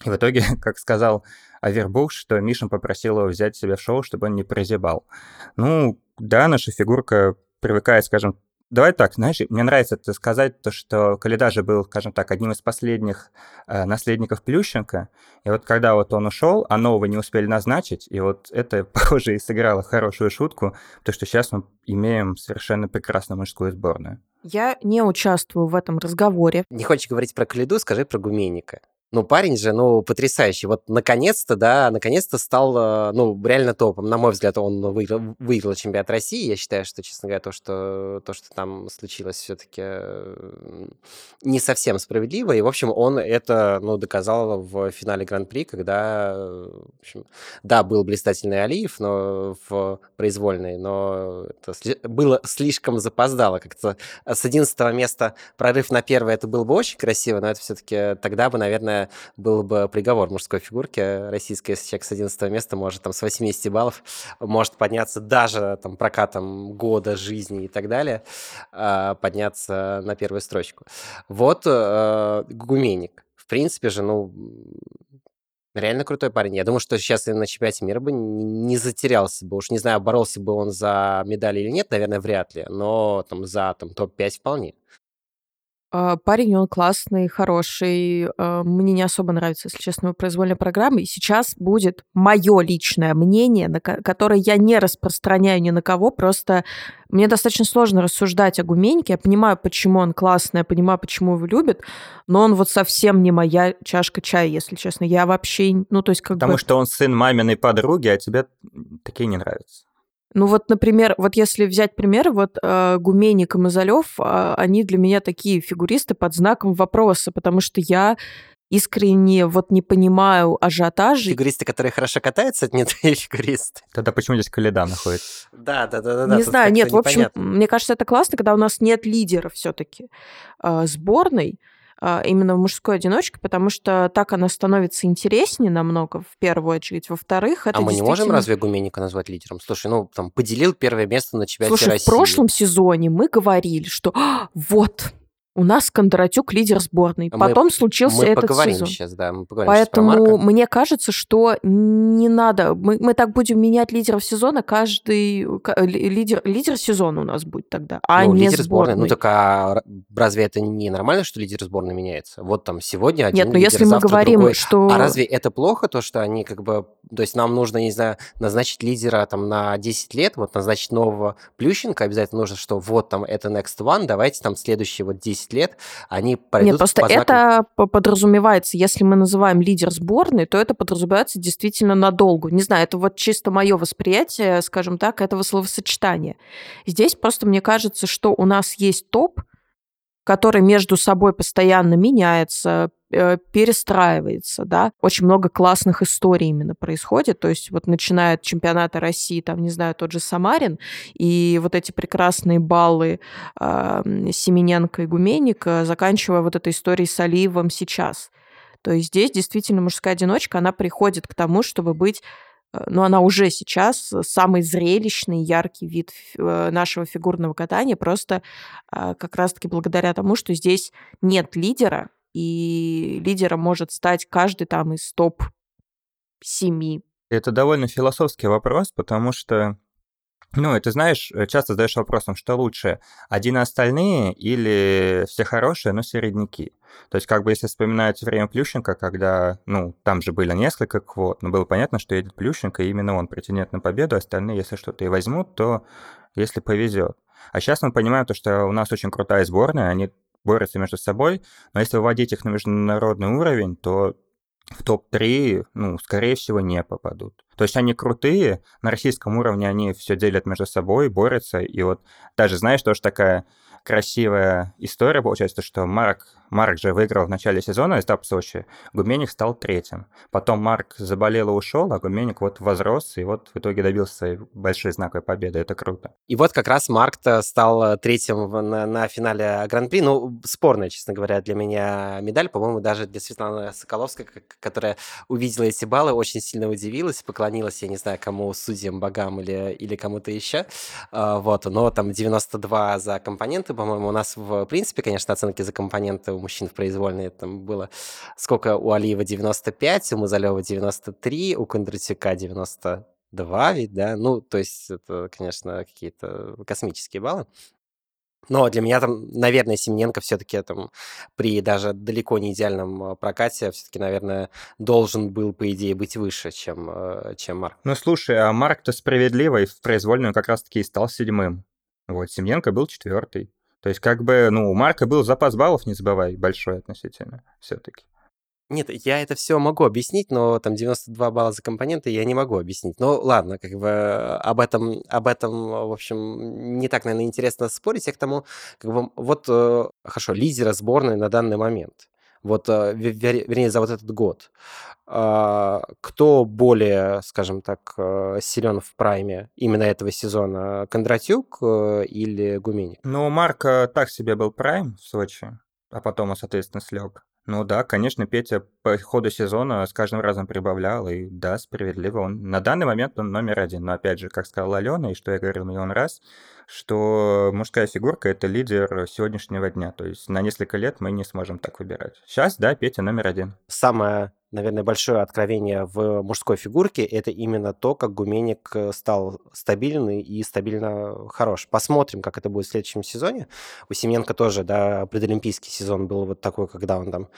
И в итоге, как сказал Авербух, что Мишин попросил его взять себя в шоу, чтобы он не прозябал. Ну, да, наша фигурка привыкает, скажем, Давай так, знаешь, мне нравится это сказать, то, что Каледа же был, скажем так, одним из последних э, наследников Плющенко, и вот когда вот он ушел, а нового не успели назначить, и вот это, похоже, и сыграло хорошую шутку, то, что сейчас мы имеем совершенно прекрасную мужскую сборную. Я не участвую в этом разговоре. Не хочешь говорить про Каледу, скажи про Гуменника. Ну, парень же, ну, потрясающий. Вот наконец-то, да, наконец-то стал, э, ну, реально топом. На мой взгляд, он выиграл, выиграл чемпионат России. Я считаю, что, честно говоря, то, что, то, что там случилось, все-таки не совсем справедливо. И, в общем, он это, ну, доказал в финале Гран-при, когда, в общем, да, был блистательный Алиев, но в произвольной, но это было слишком запоздало. Как-то с 11 места прорыв на первое это было бы очень красиво, но это все-таки тогда бы, наверное, был бы приговор мужской фигурке российской, если человек с 11 места может там с 80 баллов может подняться даже там прокатом года жизни и так далее, а, подняться на первую строчку. Вот э, Гуменник. В принципе же, ну, Реально крутой парень. Я думаю, что сейчас на чемпионате мира бы не затерялся бы. Уж не знаю, боролся бы он за медаль или нет, наверное, вряд ли. Но там за там, топ-5 вполне. А, парень, он классный, хороший. А, мне не особо нравится, если честно, его произвольная программа. И сейчас будет мое личное мнение, на которое я не распространяю ни на кого. Просто мне достаточно сложно рассуждать о Гуменнике. Я понимаю, почему он классный, я понимаю, почему его любят, но он вот совсем не моя чашка чая, если честно. Я вообще, ну, то есть как Потому бы... что он сын маминой подруги, а тебе такие не нравятся. Ну вот, например, вот если взять пример, вот э, Гуменик и Мазалев, э, они для меня такие фигуристы под знаком вопроса, потому что я искренне вот не понимаю ажиотажа. Фигуристы, которые хорошо катаются, это не твои фигуристы. Тогда почему здесь Каледа находится? Да, да, да, да. Не знаю, нет, в общем, мне кажется, это классно, когда у нас нет лидера все-таки э, сборной, а, именно в мужской одиночке, потому что так она становится интереснее намного, в первую очередь. Во-вторых, это А мы действительно... не можем разве Гуменника назвать лидером? Слушай, ну, там, поделил первое место на чемпионате Слушай, России. в прошлом сезоне мы говорили, что «А, вот, у нас Кондратюк лидер сборной. А Потом мы, случился мы этот поговорим сезон. сейчас, да, мы поговорим Поэтому мне кажется, что не надо. Мы, мы так будем менять лидеров сезона. Каждый лидер, лидер сезона у нас будет тогда, а ну, не лидер сборной. сборной. Ну так а разве это не нормально, что лидер сборной меняется? Вот там сегодня один Нет, но лидер, если мы говорим, другой. что... А разве это плохо, то, что они как бы... То есть нам нужно, не знаю, назначить лидера там на 10 лет, вот назначить нового Плющенко, обязательно нужно, что вот там это next one, давайте там следующие вот 10 лет они пойдут Нет, просто по это подразумевается, если мы называем лидер сборной, то это подразумевается действительно надолго. Не знаю, это вот чисто мое восприятие, скажем так, этого словосочетания. Здесь просто мне кажется, что у нас есть топ, который между собой постоянно меняется, э, перестраивается, да. Очень много классных историй именно происходит, то есть вот начиная от чемпионата России, там, не знаю, тот же Самарин, и вот эти прекрасные баллы э, Семененко и Гуменника, заканчивая вот этой историей с Алиевым сейчас. То есть здесь действительно мужская одиночка, она приходит к тому, чтобы быть Э, но она уже сейчас самый зрелищный, яркий вид э, нашего фигурного катания, просто а, как раз-таки благодаря тому, что здесь нет лидера, и лидером может стать каждый там из топ-7. Это довольно философский вопрос, потому что ну, это знаешь, э, часто задаешь вопросом, что лучше, один остальные или все хорошие, но середняки. То есть, как бы, если вспоминать время Плющенко, когда, ну, там же были несколько квот, но было понятно, что едет Плющенко, и именно он претендент на победу, остальные, если что-то и возьмут, то если повезет. А сейчас мы понимаем то, что у нас очень крутая сборная, они борются между собой, но если выводить их на международный уровень, то в топ-3, ну, скорее всего, не попадут. То есть они крутые, на российском уровне они все делят между собой, борются, и вот даже, знаешь, тоже такая красивая история получается, что Марк, Марк же выиграл в начале сезона этап Сочи, Гуменник стал третьим. Потом Марк заболел и ушел, а Гуменник вот возрос и вот в итоге добился своей большой знаковой победы. Это круто. И вот как раз Марк-то стал третьим на, на финале Гран-при. Ну, спорная, честно говоря, для меня медаль. По-моему, даже для Светланы Соколовской, которая увидела эти баллы, очень сильно удивилась, поклонилась, я не знаю, кому, судьям, богам или, или кому-то еще. А, вот, но там 92 за компоненты по-моему, у нас, в принципе, конечно, оценки за компоненты у мужчин в произвольной там было сколько у Алиева 95, у Мазалева 93, у Кондратюка 92 ведь, да? Ну, то есть это, конечно, какие-то космические баллы. Но для меня там, наверное, Семененко все-таки там при даже далеко не идеальном а, прокате все-таки, наверное, должен был, по идее, быть выше, чем, э, чем Марк. Ну, слушай, а Марк-то справедливый в произвольную как раз-таки и стал седьмым. Вот, Семененко был четвертый. То есть, как бы, ну, у Марка был запас баллов, не забывай, большой относительно все-таки. Нет, я это все могу объяснить, но там 92 балла за компоненты я не могу объяснить. Ну, ладно, как бы э, об этом, об этом, в общем, не так, наверное, интересно спорить. Я к тому, как бы, вот, э, хорошо, лидера сборной на данный момент. Вот, э, вернее, за вот этот год. А, кто более, скажем так, силен в прайме именно этого сезона? Кондратюк или Гуменник? Ну, Марк так себе был прайм в Сочи, а потом он, соответственно, слег. Ну да, конечно, Петя по ходу сезона с каждым разом прибавлял, и да, справедливо. Он на данный момент он номер один. Но опять же, как сказала Алена, и что я говорил миллион раз, что мужская фигурка — это лидер сегодняшнего дня. То есть на несколько лет мы не сможем так выбирать. Сейчас, да, Петя номер один. Самое наверное, большое откровение в мужской фигурке – это именно то, как Гуменник э, стал стабильный и стабильно хорош. Посмотрим, как это будет в следующем сезоне. У Семенко тоже, да, предолимпийский сезон был вот такой, когда он там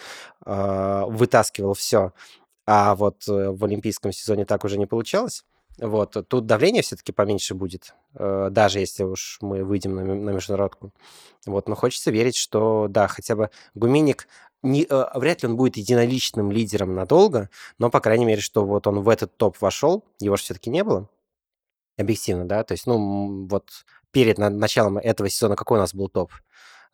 э, вытаскивал все, а вот э, в олимпийском сезоне так уже не получалось. Вот, тут давление все-таки поменьше будет, э, даже если уж мы выйдем на, на международку. Вот, но хочется верить, что, да, хотя бы Гуменник не, э, вряд ли он будет единоличным лидером надолго, но, по крайней мере, что вот он в этот топ вошел, его же все-таки не было, объективно, да, то есть, ну, вот перед началом этого сезона какой у нас был топ?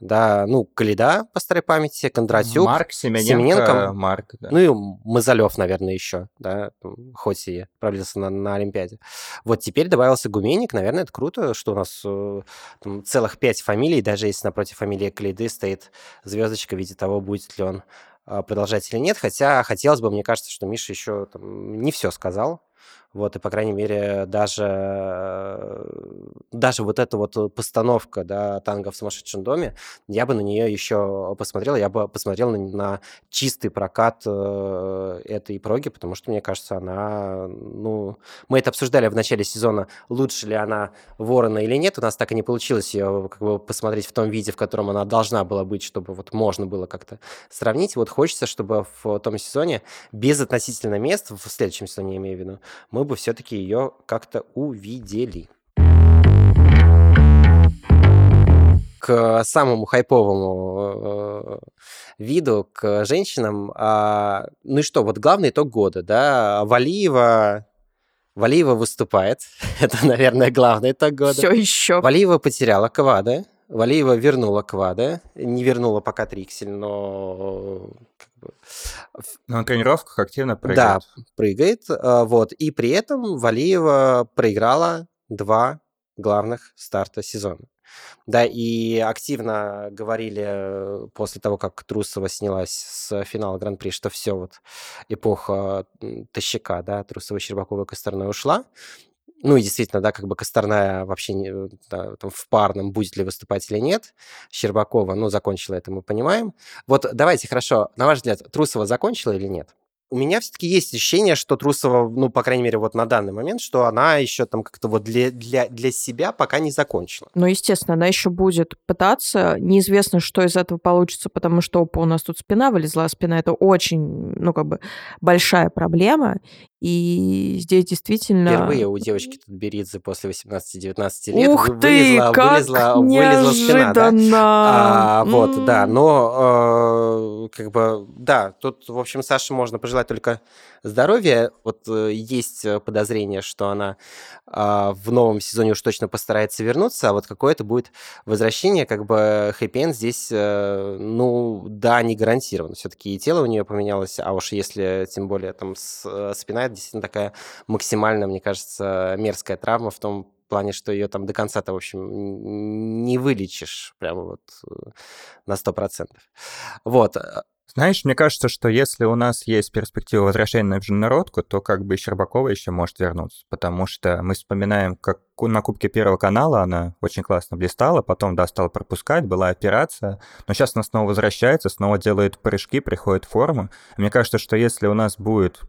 Да, ну, Калида, по старой памяти, Кондратюк, Марк, Семененко, Семененко Марк, да. ну и Мазалев, наверное, еще, да, хоть и провалился на, на Олимпиаде. Вот теперь добавился Гуменник, наверное, это круто, что у нас э, там, целых пять фамилий, даже если напротив фамилии Калиды стоит звездочка в виде того, будет ли он а, продолжать или нет, хотя хотелось бы, мне кажется, что Миша еще там, не все сказал, вот, и, по крайней мере, даже, даже вот эта вот постановка, да, танго в сумасшедшем доме, я бы на нее еще посмотрел, я бы посмотрел на, на чистый прокат э, этой проги, потому что, мне кажется, она, ну, мы это обсуждали в начале сезона, лучше ли она Ворона или нет, у нас так и не получилось ее как бы посмотреть в том виде, в котором она должна была быть, чтобы вот можно было как-то сравнить. Вот хочется, чтобы в том сезоне без относительно мест, в следующем сезоне я имею в виду, мы бы все-таки ее как-то увидели. К самому хайповому э, виду, к женщинам. А, ну и что, вот главный итог года, да, Валиева Валиева выступает. Это, наверное, главный итог года. Все еще. Валиева потеряла квады. Валиева вернула квады. Не вернула пока Триксель, но на тренировках активно прыгает. Да, прыгает. А, вот. И при этом Валиева проиграла два главных старта сезона. Да, и активно говорили после того, как Трусова снялась с финала Гран-при, что все, вот эпоха Тащика, да, Трусова, Щербакова, Косторной ушла. Ну и действительно, да, как бы Косторная вообще не, да, там, в парном будет ли выступать или нет. Щербакова, ну, закончила это, мы понимаем. Вот давайте, хорошо, на ваш взгляд, Трусова закончила или нет? у меня все-таки есть ощущение, что Трусова, ну, по крайней мере, вот на данный момент, что она еще там как-то вот для, для, для себя пока не закончила. Ну, естественно, она еще будет пытаться. Неизвестно, что из этого получится, потому что опа, у нас тут спина вылезла, а спина это очень, ну, как бы большая проблема. И здесь действительно... Впервые у девочки тут Беридзе после 18-19 лет Ух вылезла, ты, как вылезла, вылезла спина. Да? А, вот, mm. да, но э, как бы, да, тут, в общем, Саше можно пожелать только здоровья. Вот э, есть подозрение, что она э, в новом сезоне уж точно постарается вернуться, а вот какое-то будет возвращение, как бы хэппи здесь, э, ну, да, не гарантировано. Все-таки и тело у нее поменялось, а уж если, тем более, там, с, э, спина действительно такая максимально, мне кажется, мерзкая травма в том плане, что ее там до конца-то, в общем, не вылечишь прямо вот э, на сто процентов. Вот. Э, Знаешь, мне кажется, что если у нас есть перспектива возвращения на международку, то как бы Щербакова еще может вернуться, потому что мы вспоминаем, как на Кубке Первого канала она очень классно блистала, потом, да, стала пропускать, была операция, но сейчас она снова возвращается, снова делает прыжки, приходит в форму. Мне кажется, что если у нас будет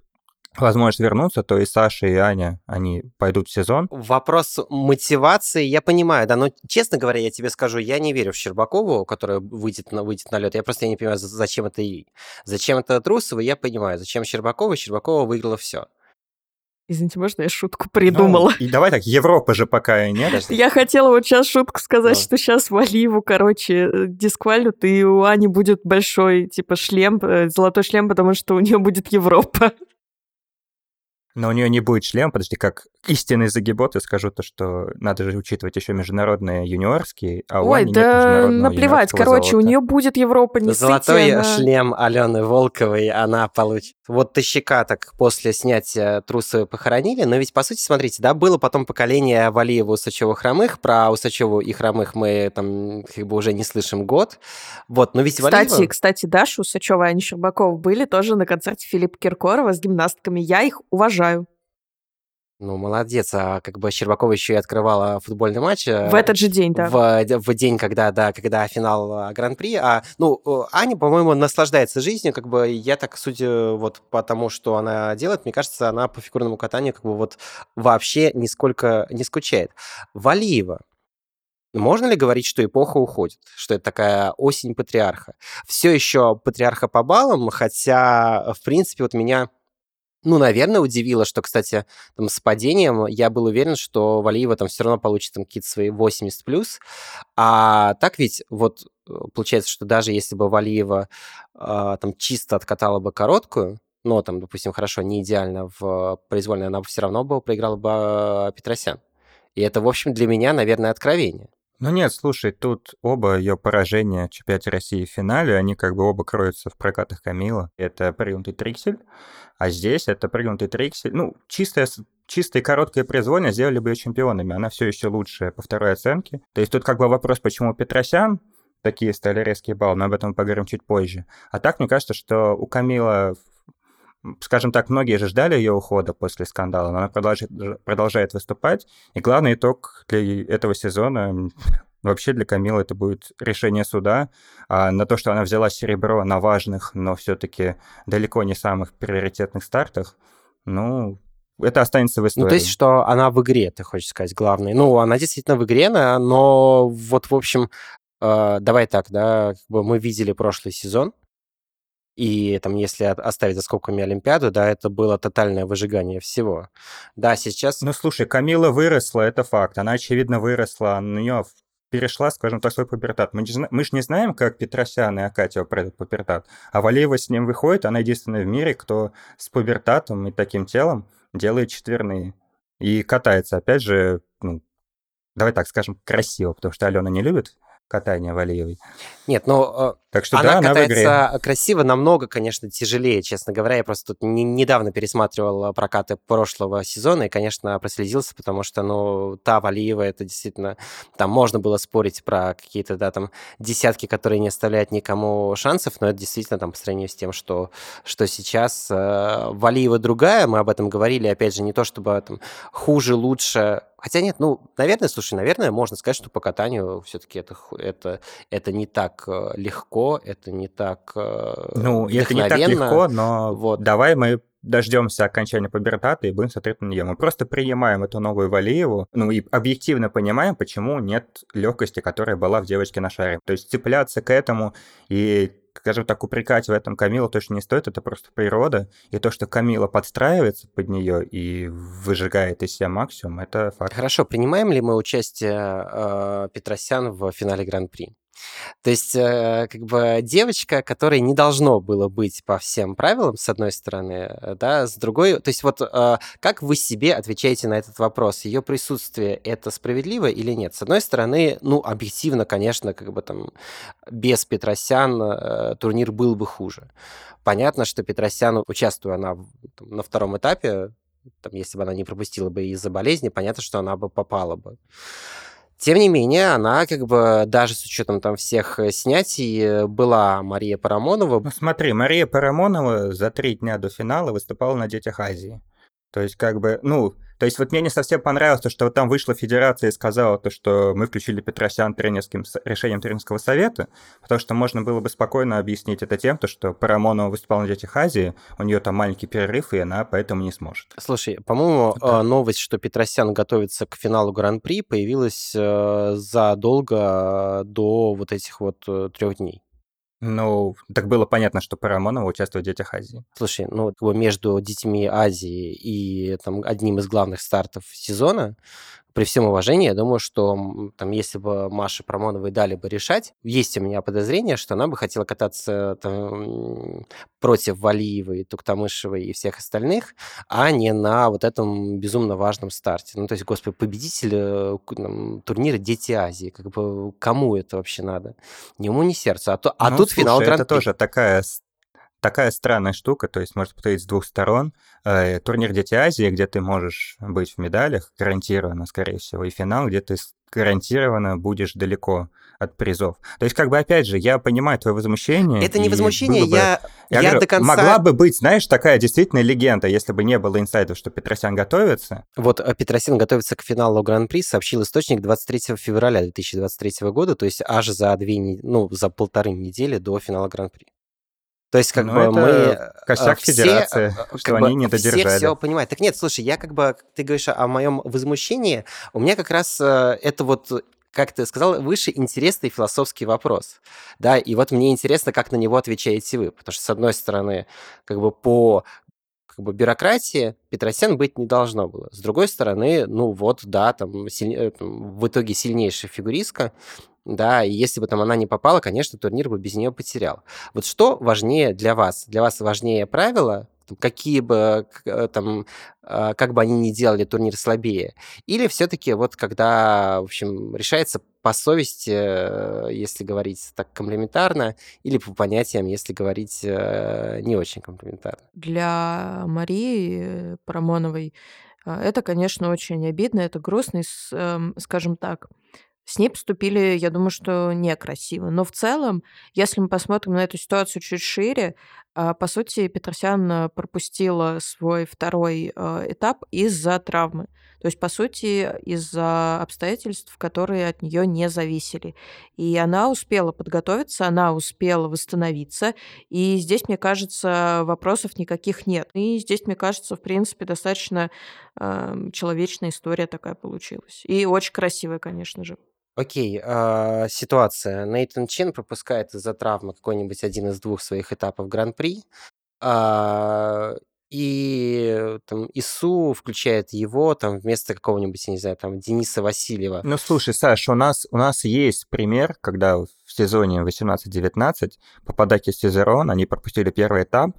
возможность вернуться, то и Саша, и Аня, они пойдут в сезон. Вопрос мотивации, я понимаю, да, но, честно говоря, я тебе скажу, я не верю в Щербакову, которая выйдет на, выйдет на лед. Я просто не понимаю, зачем это ей. Зачем это Трусова, я понимаю. Зачем Щербакова? Щербакова выиграла все. Извините, можно я шутку придумала? Ну, и давай так, Европа же пока и нет. Я хотела вот сейчас шутку сказать, что сейчас Валиву, короче, дисквалют, и у Ани будет большой, типа, шлем, э, золотой шлем, потому что у нее будет Европа. Но у нее не будет шлем, подожди, как истинный загибот, я скажу то, что надо же учитывать еще международные юниорские, а у Ой, Ани да нет наплевать, короче, золота. у нее будет Европа, не Золотой она... шлем Алены Волковой она получит. Вот Тыщика так после снятия трусы похоронили, но ведь, по сути, смотрите, да, было потом поколение Валиева, Усачева, Хромых, про Усачеву и Хромых мы там как бы уже не слышим год, вот, но ведь Кстати, Валиева... кстати, Даша Усачева и Аня Щербакова были тоже на концерте Филиппа Киркорова с гимнастками, я их уважаю. Ну, молодец. А как бы Щербакова еще и открывала футбольный матч. э, В этот же день, да. В, в день, когда, да, когда финал э, Гран-при. А, ну, э, Аня, по-моему, наслаждается жизнью. Как бы я так, судя вот по тому, что она делает, мне кажется, она по фигурному катанию как бы вот вообще нисколько не скучает. Валиева. Можно ли говорить, что эпоха уходит, что это такая осень патриарха? Все еще патриарха по баллам, хотя, в принципе, вот меня ну, наверное, удивило, что, кстати, там, с падением я был уверен, что Валиева там все равно получит там какие-то свои 80 плюс. А так ведь вот э, получается, что даже если бы Валиева э, там чисто откатала бы короткую, но там, допустим, хорошо, не идеально в произвольной, она все равно бы проиграла бы а, Петросян. И это, в общем, для меня, наверное, откровение. Ну нет, слушай, тут оба ее поражения в чемпионате России в финале, они как бы оба кроются в прокатах Камила. Это прыгнутый триксель, а здесь это прыгнутый триксель. Ну, чистая чистое короткое произвольно сделали бы ее чемпионами. Она все еще лучшая по второй оценке. То есть тут как бы вопрос, почему Петросян такие стали резкие баллы, но об этом поговорим чуть позже. А так, мне кажется, что у Камила скажем так, многие же ждали ее ухода после скандала, но она продолжает, продолжает выступать. И главный итог для этого сезона Вообще для Камилы это будет решение суда. А на то, что она взяла серебро на важных, но все-таки далеко не самых приоритетных стартах, ну, это останется в истории. Ну, то есть, что она в игре, ты хочешь сказать, главное. Ну, она действительно в игре, но вот, в общем, э, давай так, да, как бы мы видели прошлый сезон, и там, если оставить за скобками Олимпиаду, да, это было тотальное выжигание всего. Да, сейчас... Ну, слушай, Камила выросла, это факт. Она, очевидно, выросла. На нее перешла, скажем так, свой пубертат. Мы, мы же не знаем, как Петросян и Акатьева пройдут пубертат. А Валеева с ним выходит, она единственная в мире, кто с пубертатом и таким телом делает четверные. И катается, опять же, ну, давай так скажем, красиво, потому что Алена не любит катания Валиевой. Нет, ну, так что, она да, катается она красиво, намного, конечно, тяжелее, честно говоря. Я просто тут не, недавно пересматривал прокаты прошлого сезона и, конечно, прослезился, потому что, ну, та Валиева, это действительно... Там можно было спорить про какие-то, да, там, десятки, которые не оставляют никому шансов, но это действительно там по сравнению с тем, что, что сейчас э, Валиева другая, мы об этом говорили, опять же, не то чтобы там хуже, лучше, Хотя нет, ну, наверное, слушай, наверное, можно сказать, что по катанию все-таки это, это, это не так э, легко, это не так э, Ну, это не так легко, но вот. давай мы дождемся окончания пубертата и будем смотреть на нее. Мы просто принимаем эту новую Валиеву, ну и объективно понимаем, почему нет легкости, которая была в девочке на шаре. То есть цепляться к этому и скажем так, упрекать в этом Камилу точно не стоит, это просто природа. И то, что Камила подстраивается под нее и выжигает из себя максимум, это факт. Хорошо, принимаем ли мы участие э, Петросян в финале Гран-при? То есть, э, как бы девочка, которой не должно было быть по всем правилам, с одной стороны, э, да, с другой, то есть вот э, как вы себе отвечаете на этот вопрос? Ее присутствие это справедливо или нет? С одной стороны, ну, объективно, конечно, как бы там без Петросян турнир был бы хуже. Понятно, что Петросян, участвуя она на втором этапе, там, если бы она не пропустила бы из-за болезни, понятно, что она бы попала бы. Тем не менее, она как бы даже с учетом там всех э, снятий э, была Мария Парамонова. Ну смотри, Мария Парамонова за три дня до финала выступала на Детях Азии. То есть как бы, ну, то есть вот мне не совсем понравилось то, что вот там вышла федерация и сказала то, что мы включили Петросян тренерским решением тренерского совета, потому что можно было бы спокойно объяснить это тем, то, что Парамонова выступала на Детях Азии, у нее там маленький перерыв, и она поэтому не сможет. Слушай, по-моему, да. новость, что Петросян готовится к финалу Гран-при, появилась э, задолго до вот этих вот э, трех дней. Ну, так было понятно, что Парамонова участвует в «Детях Азии». Слушай, ну, между «Детьми Азии» и там, одним из главных стартов сезона при всем уважении, я думаю, что там, если бы Маше Промоновой дали бы решать, есть у меня подозрение, что она бы хотела кататься там, против Валиевой, Туктамышевой и всех остальных, а не на вот этом безумно важном старте. Ну, то есть, господи, победитель э, там, турнира «Дети Азии», как бы кому это вообще надо? Ни уму, ни сердцу. А, то, а ну, тут слушай, финал гран это тоже такая такая странная штука, то есть может повторить с двух сторон. Э, турнир Дети Азии, где ты можешь быть в медалях, гарантированно, скорее всего, и финал, где ты гарантированно будешь далеко от призов. То есть, как бы, опять же, я понимаю твое возмущение. Это не возмущение, бы, я, я, я говорю, до конца... Могла бы быть, знаешь, такая действительно легенда, если бы не было инсайдов, что Петросян готовится. Вот э, Петросян готовится к финалу Гран-при, сообщил источник 23 февраля 2023 года, то есть аж за две, ну, за полторы недели до финала Гран-при. То есть, как ну, бы мы... Косяк все, федерации, э, что они не додержали. Все все понимают. Так нет, слушай, я как бы... Ты говоришь о моем возмущении. У меня как раз э, это вот как ты сказал, выше интересный философский вопрос. Да, и вот мне интересно, как на него отвечаете вы. Потому что, с одной стороны, как бы по как бы бюрократии Петросян быть не должно было. С другой стороны, ну вот, да, там, силь... в итоге сильнейшая фигуристка, да, и если бы там она не попала, конечно, турнир бы без нее потерял. Вот что важнее для вас? Для вас важнее правила, какие бы э, там, а, как бы они ни делали турнир слабее, или все-таки вот когда, в общем, решается по совести, э, если говорить так комплементарно, или по понятиям, если говорить э, не очень комплементарно? Для Марии Парамоновой это, конечно, очень обидно, это грустно, эм, скажем так, с ней поступили, я думаю, что некрасиво. Но в целом, если мы посмотрим на эту ситуацию чуть шире, а, по сути, Петросян пропустила свой второй э, этап из-за травмы. То есть, по сути, из-за обстоятельств, которые от нее не зависели. И она успела подготовиться, она успела восстановиться. И здесь, мне кажется, вопросов никаких нет. И здесь, мне кажется, в принципе, достаточно э, человечная история такая получилась. И очень красивая, конечно же. Окей, а, ситуация. Нейтан Чен пропускает из-за травмы какой-нибудь один из двух своих этапов Гран-при. А, и там ИСУ включает его там вместо какого-нибудь, я не знаю, там Дениса Васильева. Ну, слушай, Саш, у нас, у нас есть пример, когда в сезоне 18-19 по подаке Сезерон они пропустили первый этап,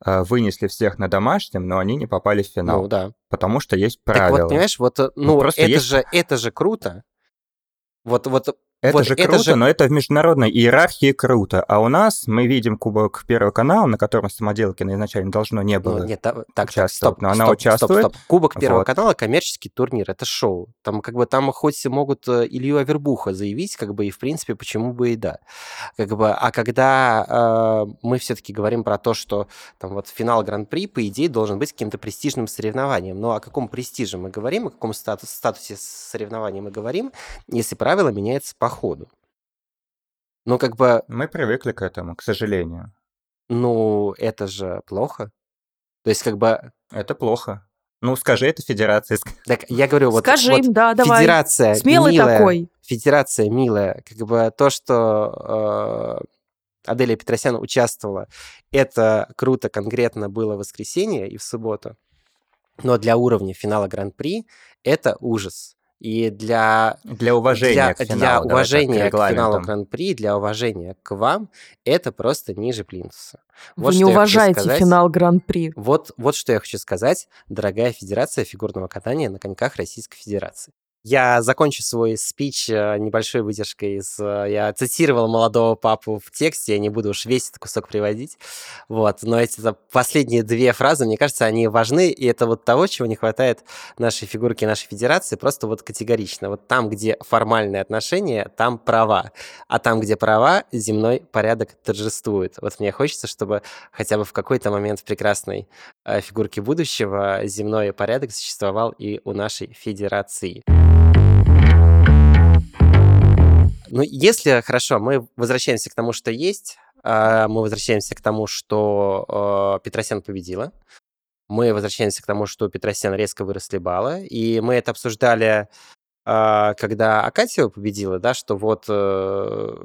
а, вынесли всех на домашнем, но они не попали в финал. Ну, да. Потому что есть правила. Так вот, понимаешь, вот, э, ну, ну это, есть... же, это же круто, вот, вот это вот же круто, же... но это в международной иерархии круто. А у нас мы видим Кубок Первого канала, на котором Самоделкина изначально должно не было ну, нет, так, так, участвовать, стоп, но она стоп, участвует. Стоп, стоп. Кубок Первого вот. канала коммерческий турнир, это шоу. Там как бы там хоть могут э, Илью Авербуха заявить, как бы и в принципе почему бы и да. Как бы, а когда э, мы все-таки говорим про то, что там вот финал Гран-при по идее должен быть каким-то престижным соревнованием. Но о каком престиже мы говорим, о каком статус, статусе соревнований мы говорим, если правила меняются по ходу. Ну, как бы, Мы привыкли к этому, к сожалению. ну, это же плохо. То есть, как бы, Это плохо. Ну, скажи это федерации. так я говорю, вот, Скажи вот им, да, давай. федерация Смелый милая, такой. федерация милая, как бы то, что э, Аделия Петросян участвовала, это круто конкретно было в воскресенье и в субботу, но для уровня финала Гран-при это ужас. И для, для уважения для, к финалу, для уважения к, к финалу Гран-при, для уважения к вам, это просто ниже плинтуса. Вот Вы не уважаете сказать. финал Гран-при. Вот, вот что я хочу сказать, дорогая Федерация фигурного катания на коньках Российской Федерации. Я закончу свой спич э, небольшой выдержкой из... Э, я цитировал молодого папу в тексте, я не буду уж весь этот кусок приводить. Вот. Но эти последние две фразы, мне кажется, они важны, и это вот того, чего не хватает нашей фигурки, нашей федерации, просто вот категорично. Вот там, где формальные отношения, там права. А там, где права, земной порядок торжествует. Вот мне хочется, чтобы хотя бы в какой-то момент в прекрасной э, фигурке будущего земной порядок существовал и у нашей федерации. Ну, если, хорошо, мы возвращаемся к тому, что есть, а, мы возвращаемся к тому, что а, Петросян победила, мы возвращаемся к тому, что у Петросян резко выросли баллы, и мы это обсуждали, а, когда Акатьева победила, да, что вот э,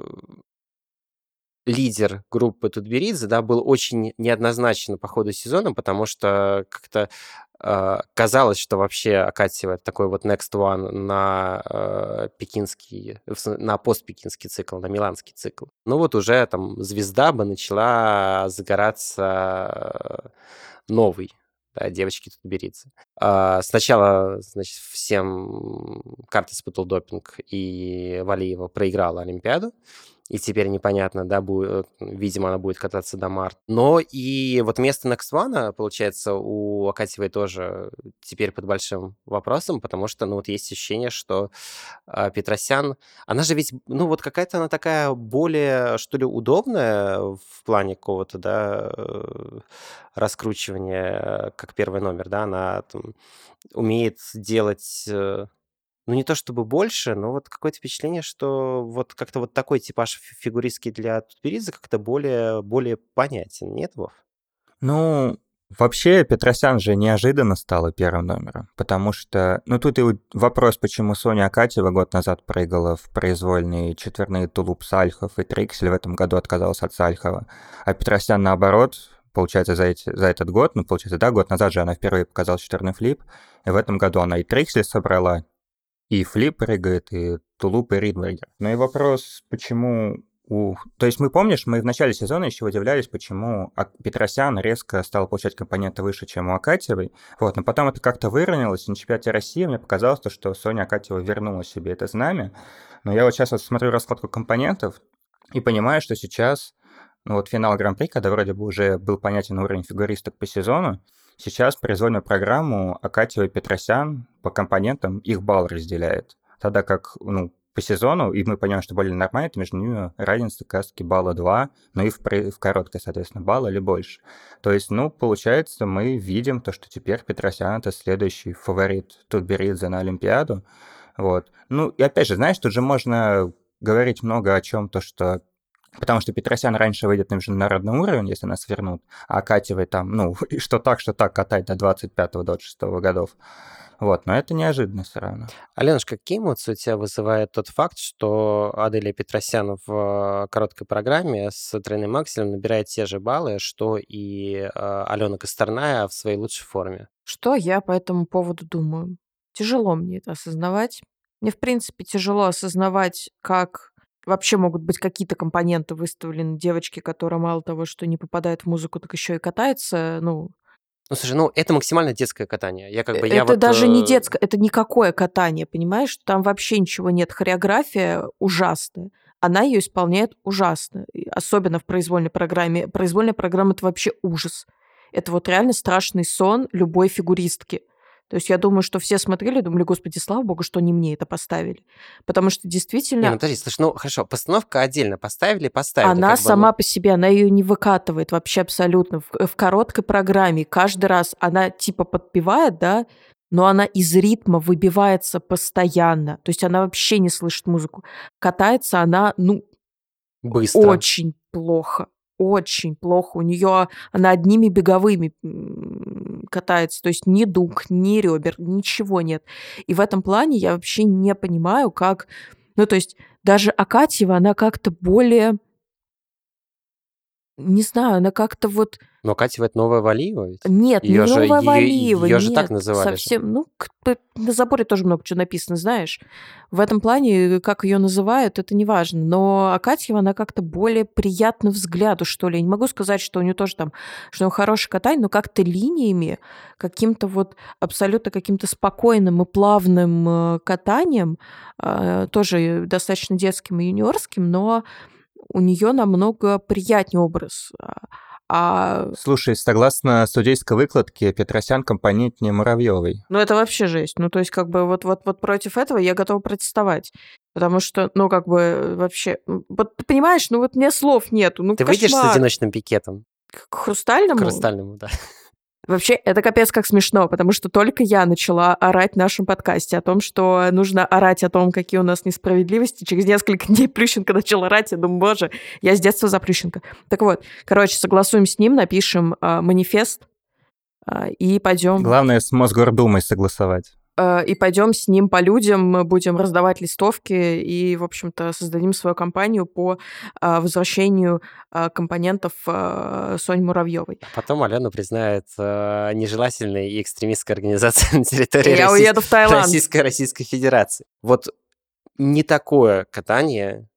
лидер группы Тутберидзе, да, был очень неоднозначен по ходу сезона, потому что как-то э, казалось, что вообще Акатьева такой вот next one на э, пекинский, на постпекинский цикл, на миланский цикл. Ну вот уже там звезда бы начала загораться новый да, девочки Тутберидзе. А, сначала, значит, всем карты испытал допинг, и Валиева проиграла Олимпиаду и теперь непонятно, да, будет, видимо, она будет кататься до марта. Но и вот место Next One, получается, у Акатьевой тоже теперь под большим вопросом, потому что, ну, вот есть ощущение, что э, Петросян, она же ведь, ну, вот какая-то она такая более, что ли, удобная в плане какого-то, да, э, раскручивания, как первый номер, да, она там, умеет делать э, ну, не то чтобы больше, но вот какое-то впечатление, что вот как-то вот такой типаж фигуристский для Тутберидзе как-то более, более понятен, нет, Вов? Ну, Вообще, Петросян же неожиданно стала первым номером, потому что... Ну, тут и вопрос, почему Соня Акатьева год назад прыгала в произвольные четверные тулуп Сальхов, и Триксель в этом году отказался от Сальхова, а Петросян, наоборот, получается, за, эти, за этот год, ну, получается, да, год назад же она впервые показала четверный флип, и в этом году она и Триксель собрала, и Флип прыгает, и Тулуп, и Ридбергер. Ну и вопрос, почему у... То есть мы, помнишь, мы в начале сезона еще удивлялись, почему Петросян резко стал получать компоненты выше, чем у Акатьевой. Вот, но потом это как-то выровнялось, и на чемпионате России мне показалось, то, что Соня Акатьева вернула себе это знамя. Но я вот сейчас вот смотрю раскладку компонентов и понимаю, что сейчас, ну вот финал Гран-при, когда вроде бы уже был понятен уровень фигуристок по сезону, Сейчас произвольную программу Акатьева и Петросян по компонентам их балл разделяет. Тогда как ну, по сезону, и мы понимаем, что более нормально, это между ними разница как раз балла 2, но и в, в короткой, соответственно, балла или больше. То есть, ну, получается, мы видим то, что теперь Петросян это следующий фаворит Тутберидзе на Олимпиаду. Вот. Ну, и опять же, знаешь, тут же можно говорить много о чем то, что Потому что Петросян раньше выйдет на международный уровень, если нас вернут, а Катевой там, ну, и что так, что так катать до 25-26 годов. Вот, но это неожиданно все равно. Аленушка, какие эмоции у тебя вызывает тот факт, что Аделия Петросян в короткой программе с тройным акселем набирает те же баллы, что и э, Алена Косторная в своей лучшей форме? Что я по этому поводу думаю? Тяжело мне это осознавать. Мне, в принципе, тяжело осознавать, как вообще могут быть какие-то компоненты выставлены девочки, которая мало того, что не попадает в музыку, так еще и катается, ну... Ну, слушай, ну, это максимально детское катание. Я как бы, я это вот, даже не э, детское, это никакое катание, понимаешь? Там вообще ничего нет. Хореография ужасная. Она ее исполняет ужасно. Особенно в произвольной программе. Произвольная программа — это вообще ужас. Это вот реально страшный сон любой фигуристки. То есть я думаю, что все смотрели, думали, господи, слава богу, что не мне это поставили. Потому что действительно... Не, ну подожди, слушай, ну хорошо, постановка отдельно поставили, поставили. Она сама бы, ну... по себе, она ее не выкатывает вообще абсолютно. В, в короткой программе каждый раз она типа подпевает, да, но она из ритма выбивается постоянно. То есть она вообще не слышит музыку. Катается она, ну, Быстро. очень плохо очень плохо. У нее она одними беговыми катается, то есть ни дуг, ни ребер, ничего нет. И в этом плане я вообще не понимаю, как... Ну, то есть даже Акатьева, она как-то более... Не знаю, она как-то вот но Катя это новая Валиева ведь? Нет, ее не же, новая Валиева. Ее, ее же так называли. Совсем, же. ну, на заборе тоже много чего написано, знаешь. В этом плане, как ее называют, это не важно. Но Акатьева, она как-то более приятна взгляду, что ли. Я не могу сказать, что у нее тоже там, что у нее хороший катание, но как-то линиями, каким-то вот абсолютно каким-то спокойным и плавным э, катанием, э, тоже достаточно детским и юниорским, но у нее намного приятнее образ. А... Слушай, согласно судейской выкладке, Петросян компонентнее Муравьевой. Ну, это вообще жесть. Ну, то есть, как бы, вот, вот, вот против этого я готова протестовать. Потому что, ну, как бы, вообще... Вот, ты понимаешь, ну, вот мне слов нету. Ну, ты кошмар. выйдешь с одиночным пикетом? К хрустальному? К хрустальному, да. Вообще, это капец как смешно, потому что только я начала орать в нашем подкасте о том, что нужно орать о том, какие у нас несправедливости. Через несколько дней Плющенко начал орать. Я думаю, боже, я с детства за Плющенко. Так вот, короче, согласуем с ним, напишем э, манифест э, и пойдем... Главное, с Мосгордумой согласовать. Э, и пойдем с ним по людям, мы будем раздавать листовки и, в общем-то, создадим свою компанию по э, возвращению э, компонентов Сони Муравьевой. А потом Алена признает нежелательной и экстремистской организацией на территории Я Российской, уеду в Таиланд. Российской, Российской Федерации. Вот не такое катание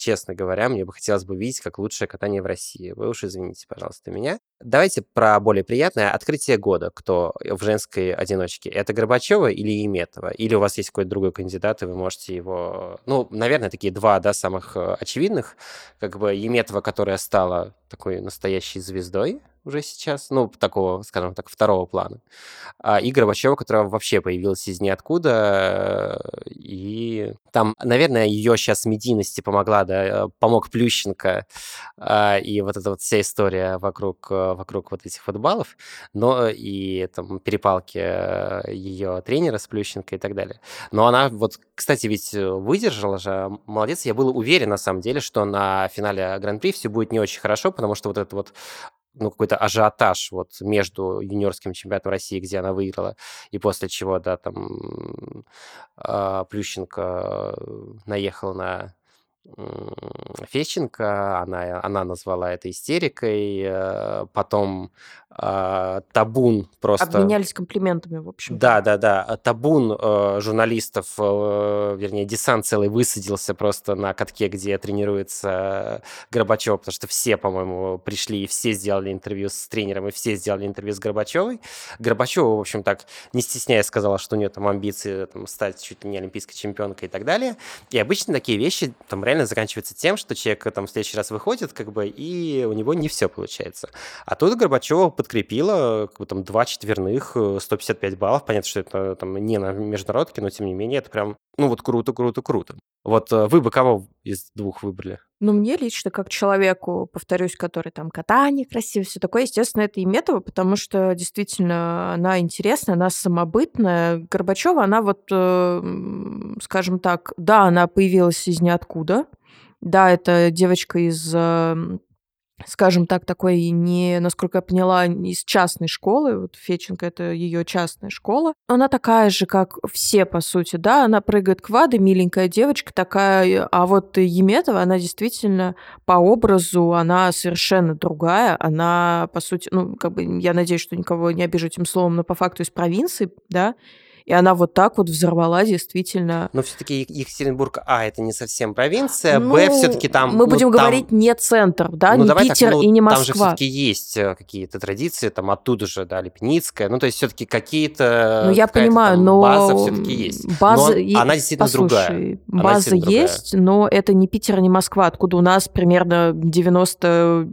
честно говоря, мне бы хотелось бы видеть как лучшее катание в России. Вы уж извините, пожалуйста, меня. Давайте про более приятное. Открытие года. Кто в женской одиночке? Это Горбачева или Еметова? Или у вас есть какой-то другой кандидат, и вы можете его... Ну, наверное, такие два, да, самых э, очевидных. Как бы Еметова, которая стала такой настоящей звездой уже сейчас, ну, такого, скажем так, второго плана. А, и Горбачева, которая вообще появилась из ниоткуда, и там, наверное, ее сейчас медийности помогла, да, помог Плющенко, а, и вот эта вот вся история вокруг, вокруг вот этих футболов, но и там перепалки ее тренера с Плющенко и так далее. Но она вот, кстати, ведь выдержала же, молодец, я был уверен, на самом деле, что на финале Гран-при все будет не очень хорошо, потому что вот это вот ну, какой-то ажиотаж вот между юниорским чемпионатом России, где она выиграла, и после чего, да, там э, Плющенко наехал на Фещенко, она, она назвала это истерикой, э, потом э, табун просто... Обменялись комплиментами, в общем. Да, да, да. Табун э, журналистов, вернее, десант целый высадился просто на катке, где тренируется Горбачев, потому что все, по-моему, пришли и все сделали интервью с тренером, и все сделали интервью с Горбачевой. Горбачева, в общем, так, не стесняясь, сказала, что у нее там амбиции там, стать чуть ли не олимпийской чемпионкой и так далее. И обычно такие вещи там реально заканчивается тем, что человек там в следующий раз выходит, как бы, и у него не все получается. А тут Горбачева подкрепила как бы, там два четверных, 155 э, баллов. Понятно, что это там не на международке, но тем не менее это прям, ну вот круто, круто, круто. Вот э, вы бы кого из двух выбрали? Ну, мне лично, как человеку, повторюсь, который там катание красиво, все такое, естественно, это Иметова, потому что действительно она интересная, она самобытная. Горбачева, она вот, э, скажем так, да, она появилась из ниоткуда, да, это девочка из эм, скажем так, такой не, насколько я поняла, из частной школы. Вот Феченко — это ее частная школа. Она такая же, как все, по сути, да. Она прыгает квады, миленькая девочка такая. А вот Еметова, она действительно по образу, она совершенно другая. Она, по сути, ну, как бы, я надеюсь, что никого не обижу этим словом, но по факту из провинции, да, и она вот так вот взорвала действительно. Но все-таки Екатеринбург, а, это не совсем провинция, ну, б, все-таки там... Мы ну, будем там... говорить не центр, да, ну, не Питер так, ну, и не Москва. Там же все-таки есть э, какие-то традиции, там оттуда же, да, Лепницкая, ну, то есть все-таки какие-то... Ну, я понимаю, но... База все-таки есть. База... Но она действительно Послушай, другая. Она база действительно есть, другая. но это не Питер, не Москва, откуда у нас примерно 90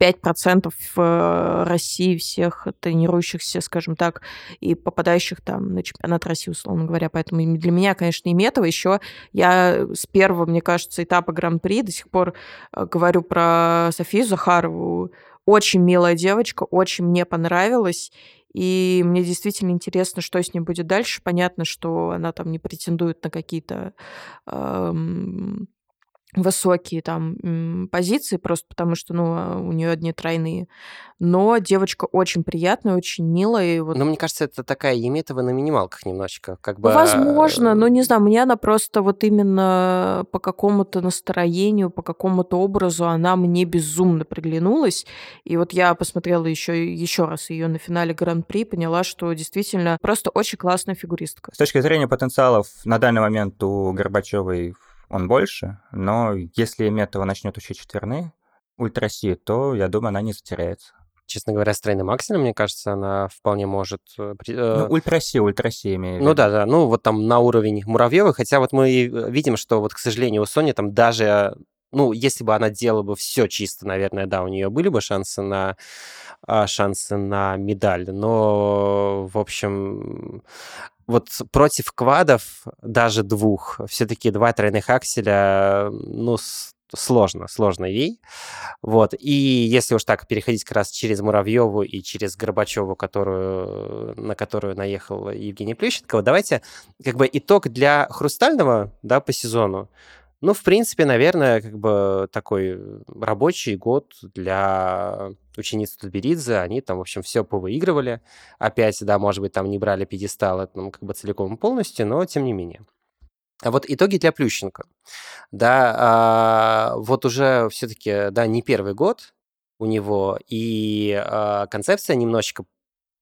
5% в России всех тренирующихся, скажем так, и попадающих там на чемпионат России, условно говоря. Поэтому для меня, конечно, Иметова. Еще я с первого, мне кажется, этапа Гран-при до сих пор э, говорю про Софию Захарову. Очень милая девочка, очень мне понравилась. И мне действительно интересно, что с ним будет дальше. Понятно, что она там не претендует на какие-то эм, высокие там позиции, просто потому что, ну, а, у нее одни тройные. Но девочка очень приятная, очень милая. И вот... Но мне кажется, это такая Еметова на минималках немножечко. Как бы... Возможно, но не знаю, мне она просто вот именно по какому-то настроению, по какому-то образу она мне безумно приглянулась. И вот я посмотрела еще, еще раз ее на финале Гран-при, поняла, что действительно просто очень классная фигуристка. С точки зрения потенциалов на данный момент у Горбачевой он больше, но если Метова начнет учить четверные ультраси, то, я думаю, она не затеряется. Честно говоря, с тройным акселем, мне кажется, она вполне может... Э, ну, ультраси, ультраси имею в виду. Ну да, да, ну вот там на уровень Муравьева, хотя вот мы э, видим, что вот, к сожалению, у Сони там даже ну, если бы она делала бы все чисто, наверное, да, у нее были бы шансы на а, шансы на медаль. Но, в общем, вот против квадов, даже двух, все-таки два тройных акселя, ну, сложно, сложно ей. Вот. И если уж так переходить как раз через Муравьеву и через Горбачеву, которую, на которую наехал Евгений Плющенков, давайте как бы итог для Хрустального да, по сезону. Ну, в принципе, наверное, как бы такой рабочий год для учениц Тутберидзе. Они там, в общем, все повыигрывали. Опять, да, может быть, там не брали пьедестал ну, как бы целиком и полностью, но тем не менее. А вот итоги для Плющенко. Да, а, вот уже все-таки, да, не первый год у него, и а, концепция немножечко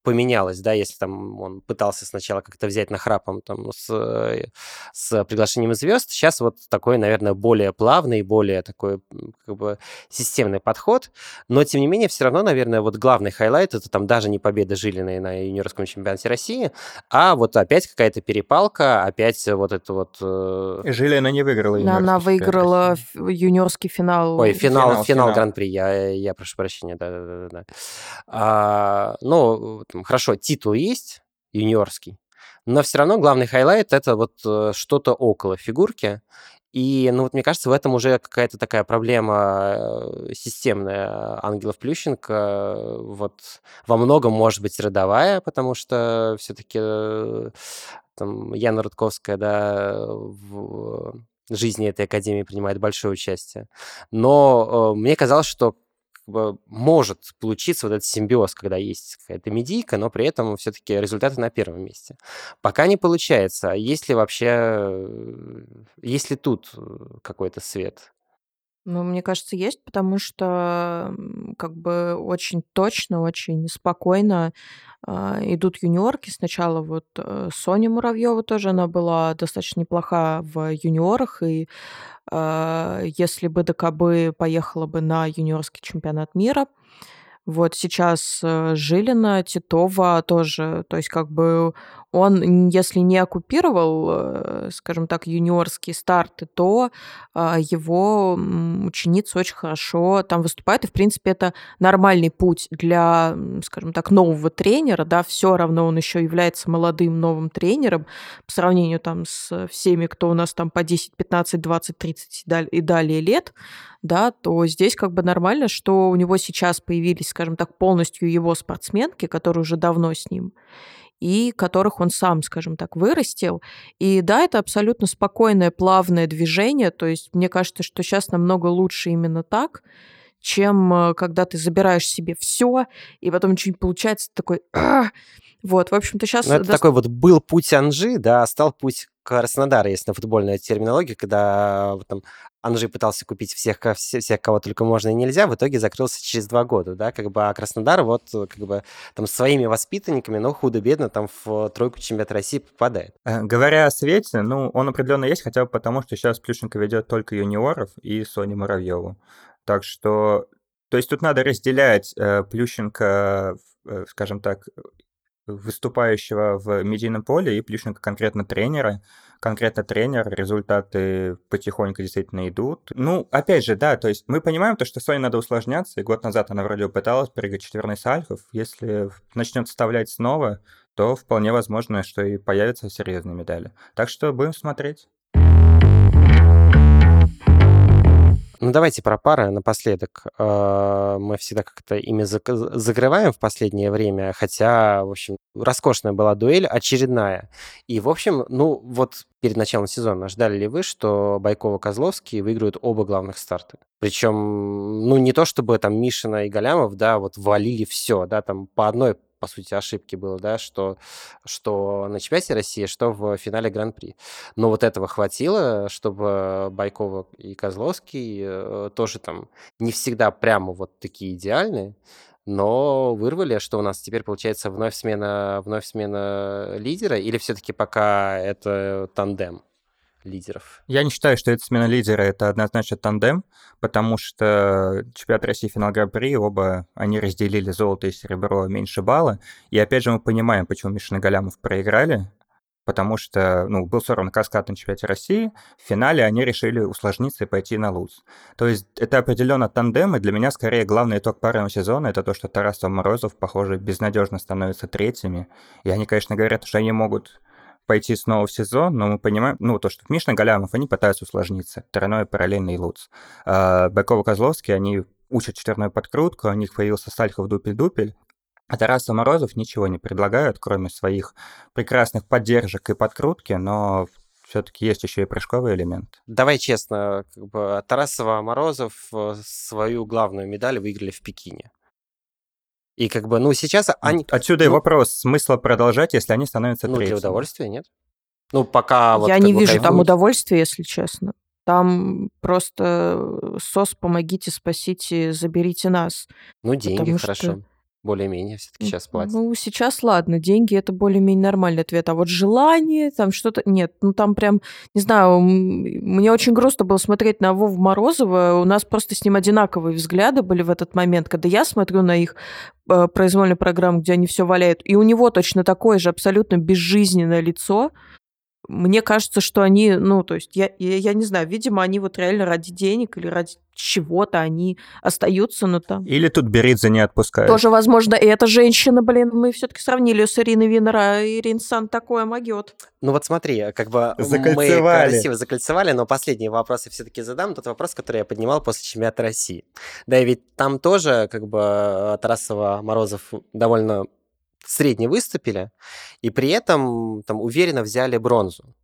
поменялось, да, если там он пытался сначала как-то взять на храпом там с, э, с приглашением звезд, сейчас вот такой, наверное, более плавный, более такой как бы системный подход, но тем не менее все равно, наверное, вот главный highlight это там даже не победа Жилиной на юниорском чемпионате России, а вот опять какая-то перепалка, опять вот это вот... Э, Жилина не выиграла Она выиграла юниорский финал. Ой, финал, финал, финал Гран-при, я, я прошу прощения, да-да-да. А, ну, хорошо, титул есть юниорский, но все равно главный highlight это вот э, что-то около фигурки. И, ну вот мне кажется, в этом уже какая-то такая проблема э, системная Ангелов Плющенко, вот во многом может быть родовая, потому что все-таки э, там Яна Рудковская, да, в жизни этой академии принимает большое участие. Но э, мне казалось, что как бы может получиться вот этот симбиоз, когда есть какая-то медийка, но при этом все-таки результаты на первом месте. Пока не получается. Есть ли вообще, э, есть ли тут э, какой-то свет? Ну, мне кажется, есть, потому что как бы очень точно, очень спокойно э, идут юниорки. Сначала вот э, Соня Муравьева тоже, она была достаточно неплоха в юниорах, и э, если бы ДКБ поехала бы на юниорский чемпионат мира, вот сейчас э, Жилина, Титова тоже, то есть как бы он, если не оккупировал, э, скажем так, юниорские старты, то а, его ученицы очень хорошо там выступают. И, в принципе, это нормальный путь для, скажем так, нового тренера. Да, все равно он еще является молодым новым тренером по сравнению там с всеми, кто у нас там по 10, 15, 20, 30 и далее лет да, то здесь как бы нормально, что у него сейчас появились, скажем так, полностью его спортсменки, которые уже давно с ним и которых он сам, скажем так, вырастил. И да, это абсолютно спокойное, плавное движение. То есть мне кажется, что сейчас намного лучше именно так, чем э, когда ты забираешь себе все, и потом не получается, такой... Вот, в общем-то, сейчас... Ну, это даст... такой вот был путь Анжи, да, а стал путь Краснодара, если на футбольная терминология, когда там Анжи пытался купить всех, всех, кого только можно и нельзя, в итоге закрылся через два года, да, как бы, а Краснодар вот как бы там своими воспитанниками, но худо-бедно там в тройку чемпионата России попадает. Э, говоря о Свете, ну, он определенно есть, хотя бы потому, что сейчас Плющенко ведет только юниоров и Соню Муравьеву. Так что, то есть тут надо разделять э, Плющенко, э, скажем так, выступающего в медийном поле и Плющенко конкретно тренера. Конкретно тренер, результаты потихоньку действительно идут. Ну, опять же, да, то есть мы понимаем то, что Соне надо усложняться, и год назад она вроде пыталась прыгать четверной с альфов. Если начнет вставлять снова, то вполне возможно, что и появятся серьезные медали. Так что будем смотреть. Ну, давайте про пары напоследок. А, мы всегда как-то ими закрываем в последнее время, хотя, в общем, роскошная была дуэль, очередная. И, в общем, ну, вот перед началом сезона ждали ли вы, что Байкова-Козловский выиграют оба главных старта? Причем, ну, не то чтобы там Мишина и Галямов, да, вот валили все, да, там по одной по сути, ошибки было, да, что, что на чемпионате России, что в финале Гран-при. Но вот этого хватило, чтобы Байкова и Козловский э, тоже там не всегда прямо вот такие идеальные, но вырвали, что у нас теперь получается вновь смена, вновь смена лидера, или все-таки пока это тандем? Лидеров. Я не считаю, что это смена лидера, это однозначно тандем, потому что чемпионат России финал Гран-при, оба они разделили золото и серебро меньше балла. И опять же мы понимаем, почему Мишин и Галямов проиграли, потому что, ну, был сорван каскад на чемпионате России, в финале они решили усложниться и пойти на луз. То есть это определенно тандем, и для меня скорее главный итог парного сезона это то, что Тарасов и Морозов, похоже, безнадежно становятся третьими. И они, конечно, говорят, что они могут пойти снова в сезон, но мы понимаем, ну, то, что Мишна Галямов, они пытаются усложниться. Тройной параллельный луц. А Быкова-Козловский, они учат четверную подкрутку, у них появился Сальхов дупель-дупель, а Тарас Морозов ничего не предлагают, кроме своих прекрасных поддержек и подкрутки, но все-таки есть еще и прыжковый элемент. Давай честно, как бы Тарасова Морозов э, свою главную медаль выиграли в Пекине. И как бы, ну, сейчас они... Отсюда ну, и вопрос, смысла продолжать, если они становятся ну, третьими? для удовольствия нет. Ну, пока вот... Я не бы, вижу кайфуют. там удовольствия, если честно. Там просто СОС, помогите, спасите, заберите нас. Ну, деньги Потому хорошо. что- Более-менее все-таки сейчас платят. Ну, сейчас ладно, деньги это более-менее нормальный ответ. А вот желание, там что-то... Нет, ну там прям, не знаю, мне очень грустно было смотреть на Вову Морозова. У нас просто с ним одинаковые взгляды были в этот момент, когда я смотрю на их э, произвольную программу, где они все валяют, и у него точно такое же абсолютно безжизненное лицо. Мне кажется, что они, ну, то есть, я, я, я не знаю, видимо, они вот реально ради денег или ради чего-то они остаются, но там... Или тут Беридзе не отпускает? Тоже, возможно, и эта женщина, блин, мы все-таки сравнили ее с Ириной Винер, а Ирин Сан такое могет. Ну вот смотри, как бы мы Закольцевали. красиво закольцевали, но последние вопросы все-таки задам. Тот вопрос, который я поднимал после чемпионата России. Да, и ведь там тоже как бы Тарасова, Морозов довольно средне выступили, и при этом там уверенно взяли бронзу.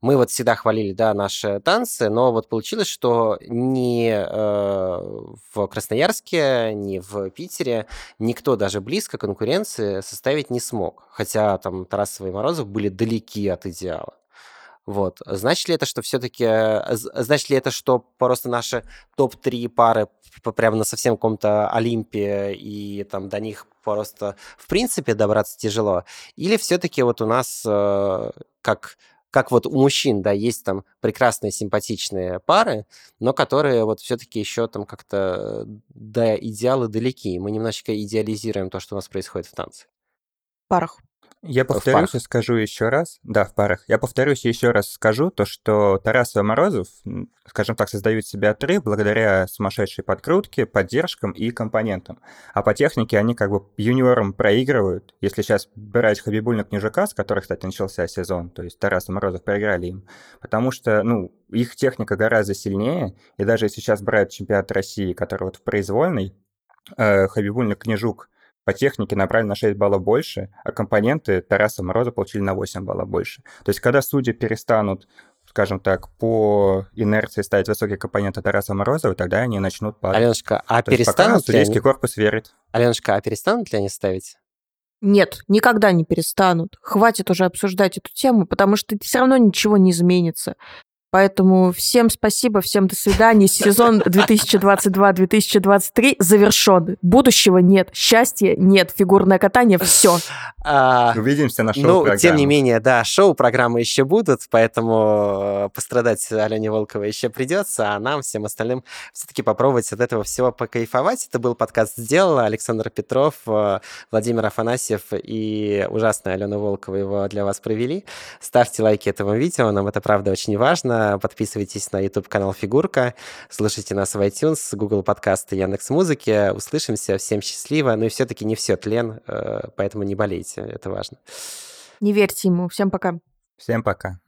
Мы вот всегда хвалили, да, наши танцы, но вот получилось, что ни э, в Красноярске, ни в Питере никто даже близко конкуренции составить не смог. Хотя там Тарасова и Морозов были далеки от идеала. Вот. Значит ли это, что все-таки... Значит ли это, что просто наши топ-3 пары прямо на совсем каком-то Олимпе, и там до них просто в принципе добраться тяжело? Или все-таки вот у нас э, как как вот у мужчин, да, есть там прекрасные симпатичные пары, но которые вот все-таки еще там как-то до идеала далеки. Мы немножечко идеализируем то, что у нас происходит в танце. Парах. Я повторюсь и скажу еще раз. Да, в парах. Я повторюсь и еще раз скажу то, что Тарасов и Морозов, скажем так, создают себе отрыв благодаря сумасшедшей подкрутке, поддержкам и компонентам. А по технике они как бы юниорам проигрывают. Если сейчас брать Хабибульна Княжака, с которых, кстати, начался сезон, то есть Тарас и Морозов проиграли им, потому что, ну, их техника гораздо сильнее, и даже если сейчас брать чемпионат России, который вот в произвольной, э, Хабибульна Княжук по технике набрали на 6 баллов больше, а компоненты Тараса Мороза получили на 8 баллов больше. То есть, когда судьи перестанут, скажем так, по инерции ставить высокие компоненты Тараса Морозова, тогда они начнут падать. Аленушка, а То есть пока перестанут ли судейский они... корпус верит. Аленушка, а перестанут ли они ставить? Нет, никогда не перестанут. Хватит уже обсуждать эту тему, потому что все равно ничего не изменится. Поэтому всем спасибо, всем до свидания. Сезон 2022-2023 завершен. Будущего нет, счастья нет, фигурное катание, все. А, Увидимся на шоу Ну, тем не менее, да, шоу-программы еще будут, поэтому э, пострадать Алене Волковой еще придется, а нам, всем остальным, все-таки попробовать от этого всего покайфовать. Это был подкаст «Сделала». Александр Петров, э, Владимир Афанасьев и ужасная Алена Волкова его для вас провели. Ставьте лайки этому видео, нам это, правда, очень важно. Подписывайтесь на YouTube-канал «Фигурка», слушайте нас в iTunes, Google подкасты, Яндекс Музыки. Услышимся, всем счастливо. Ну и все-таки не все тлен, э, поэтому не болейте, это важно. Не верьте ему. Всем пока. Всем пока.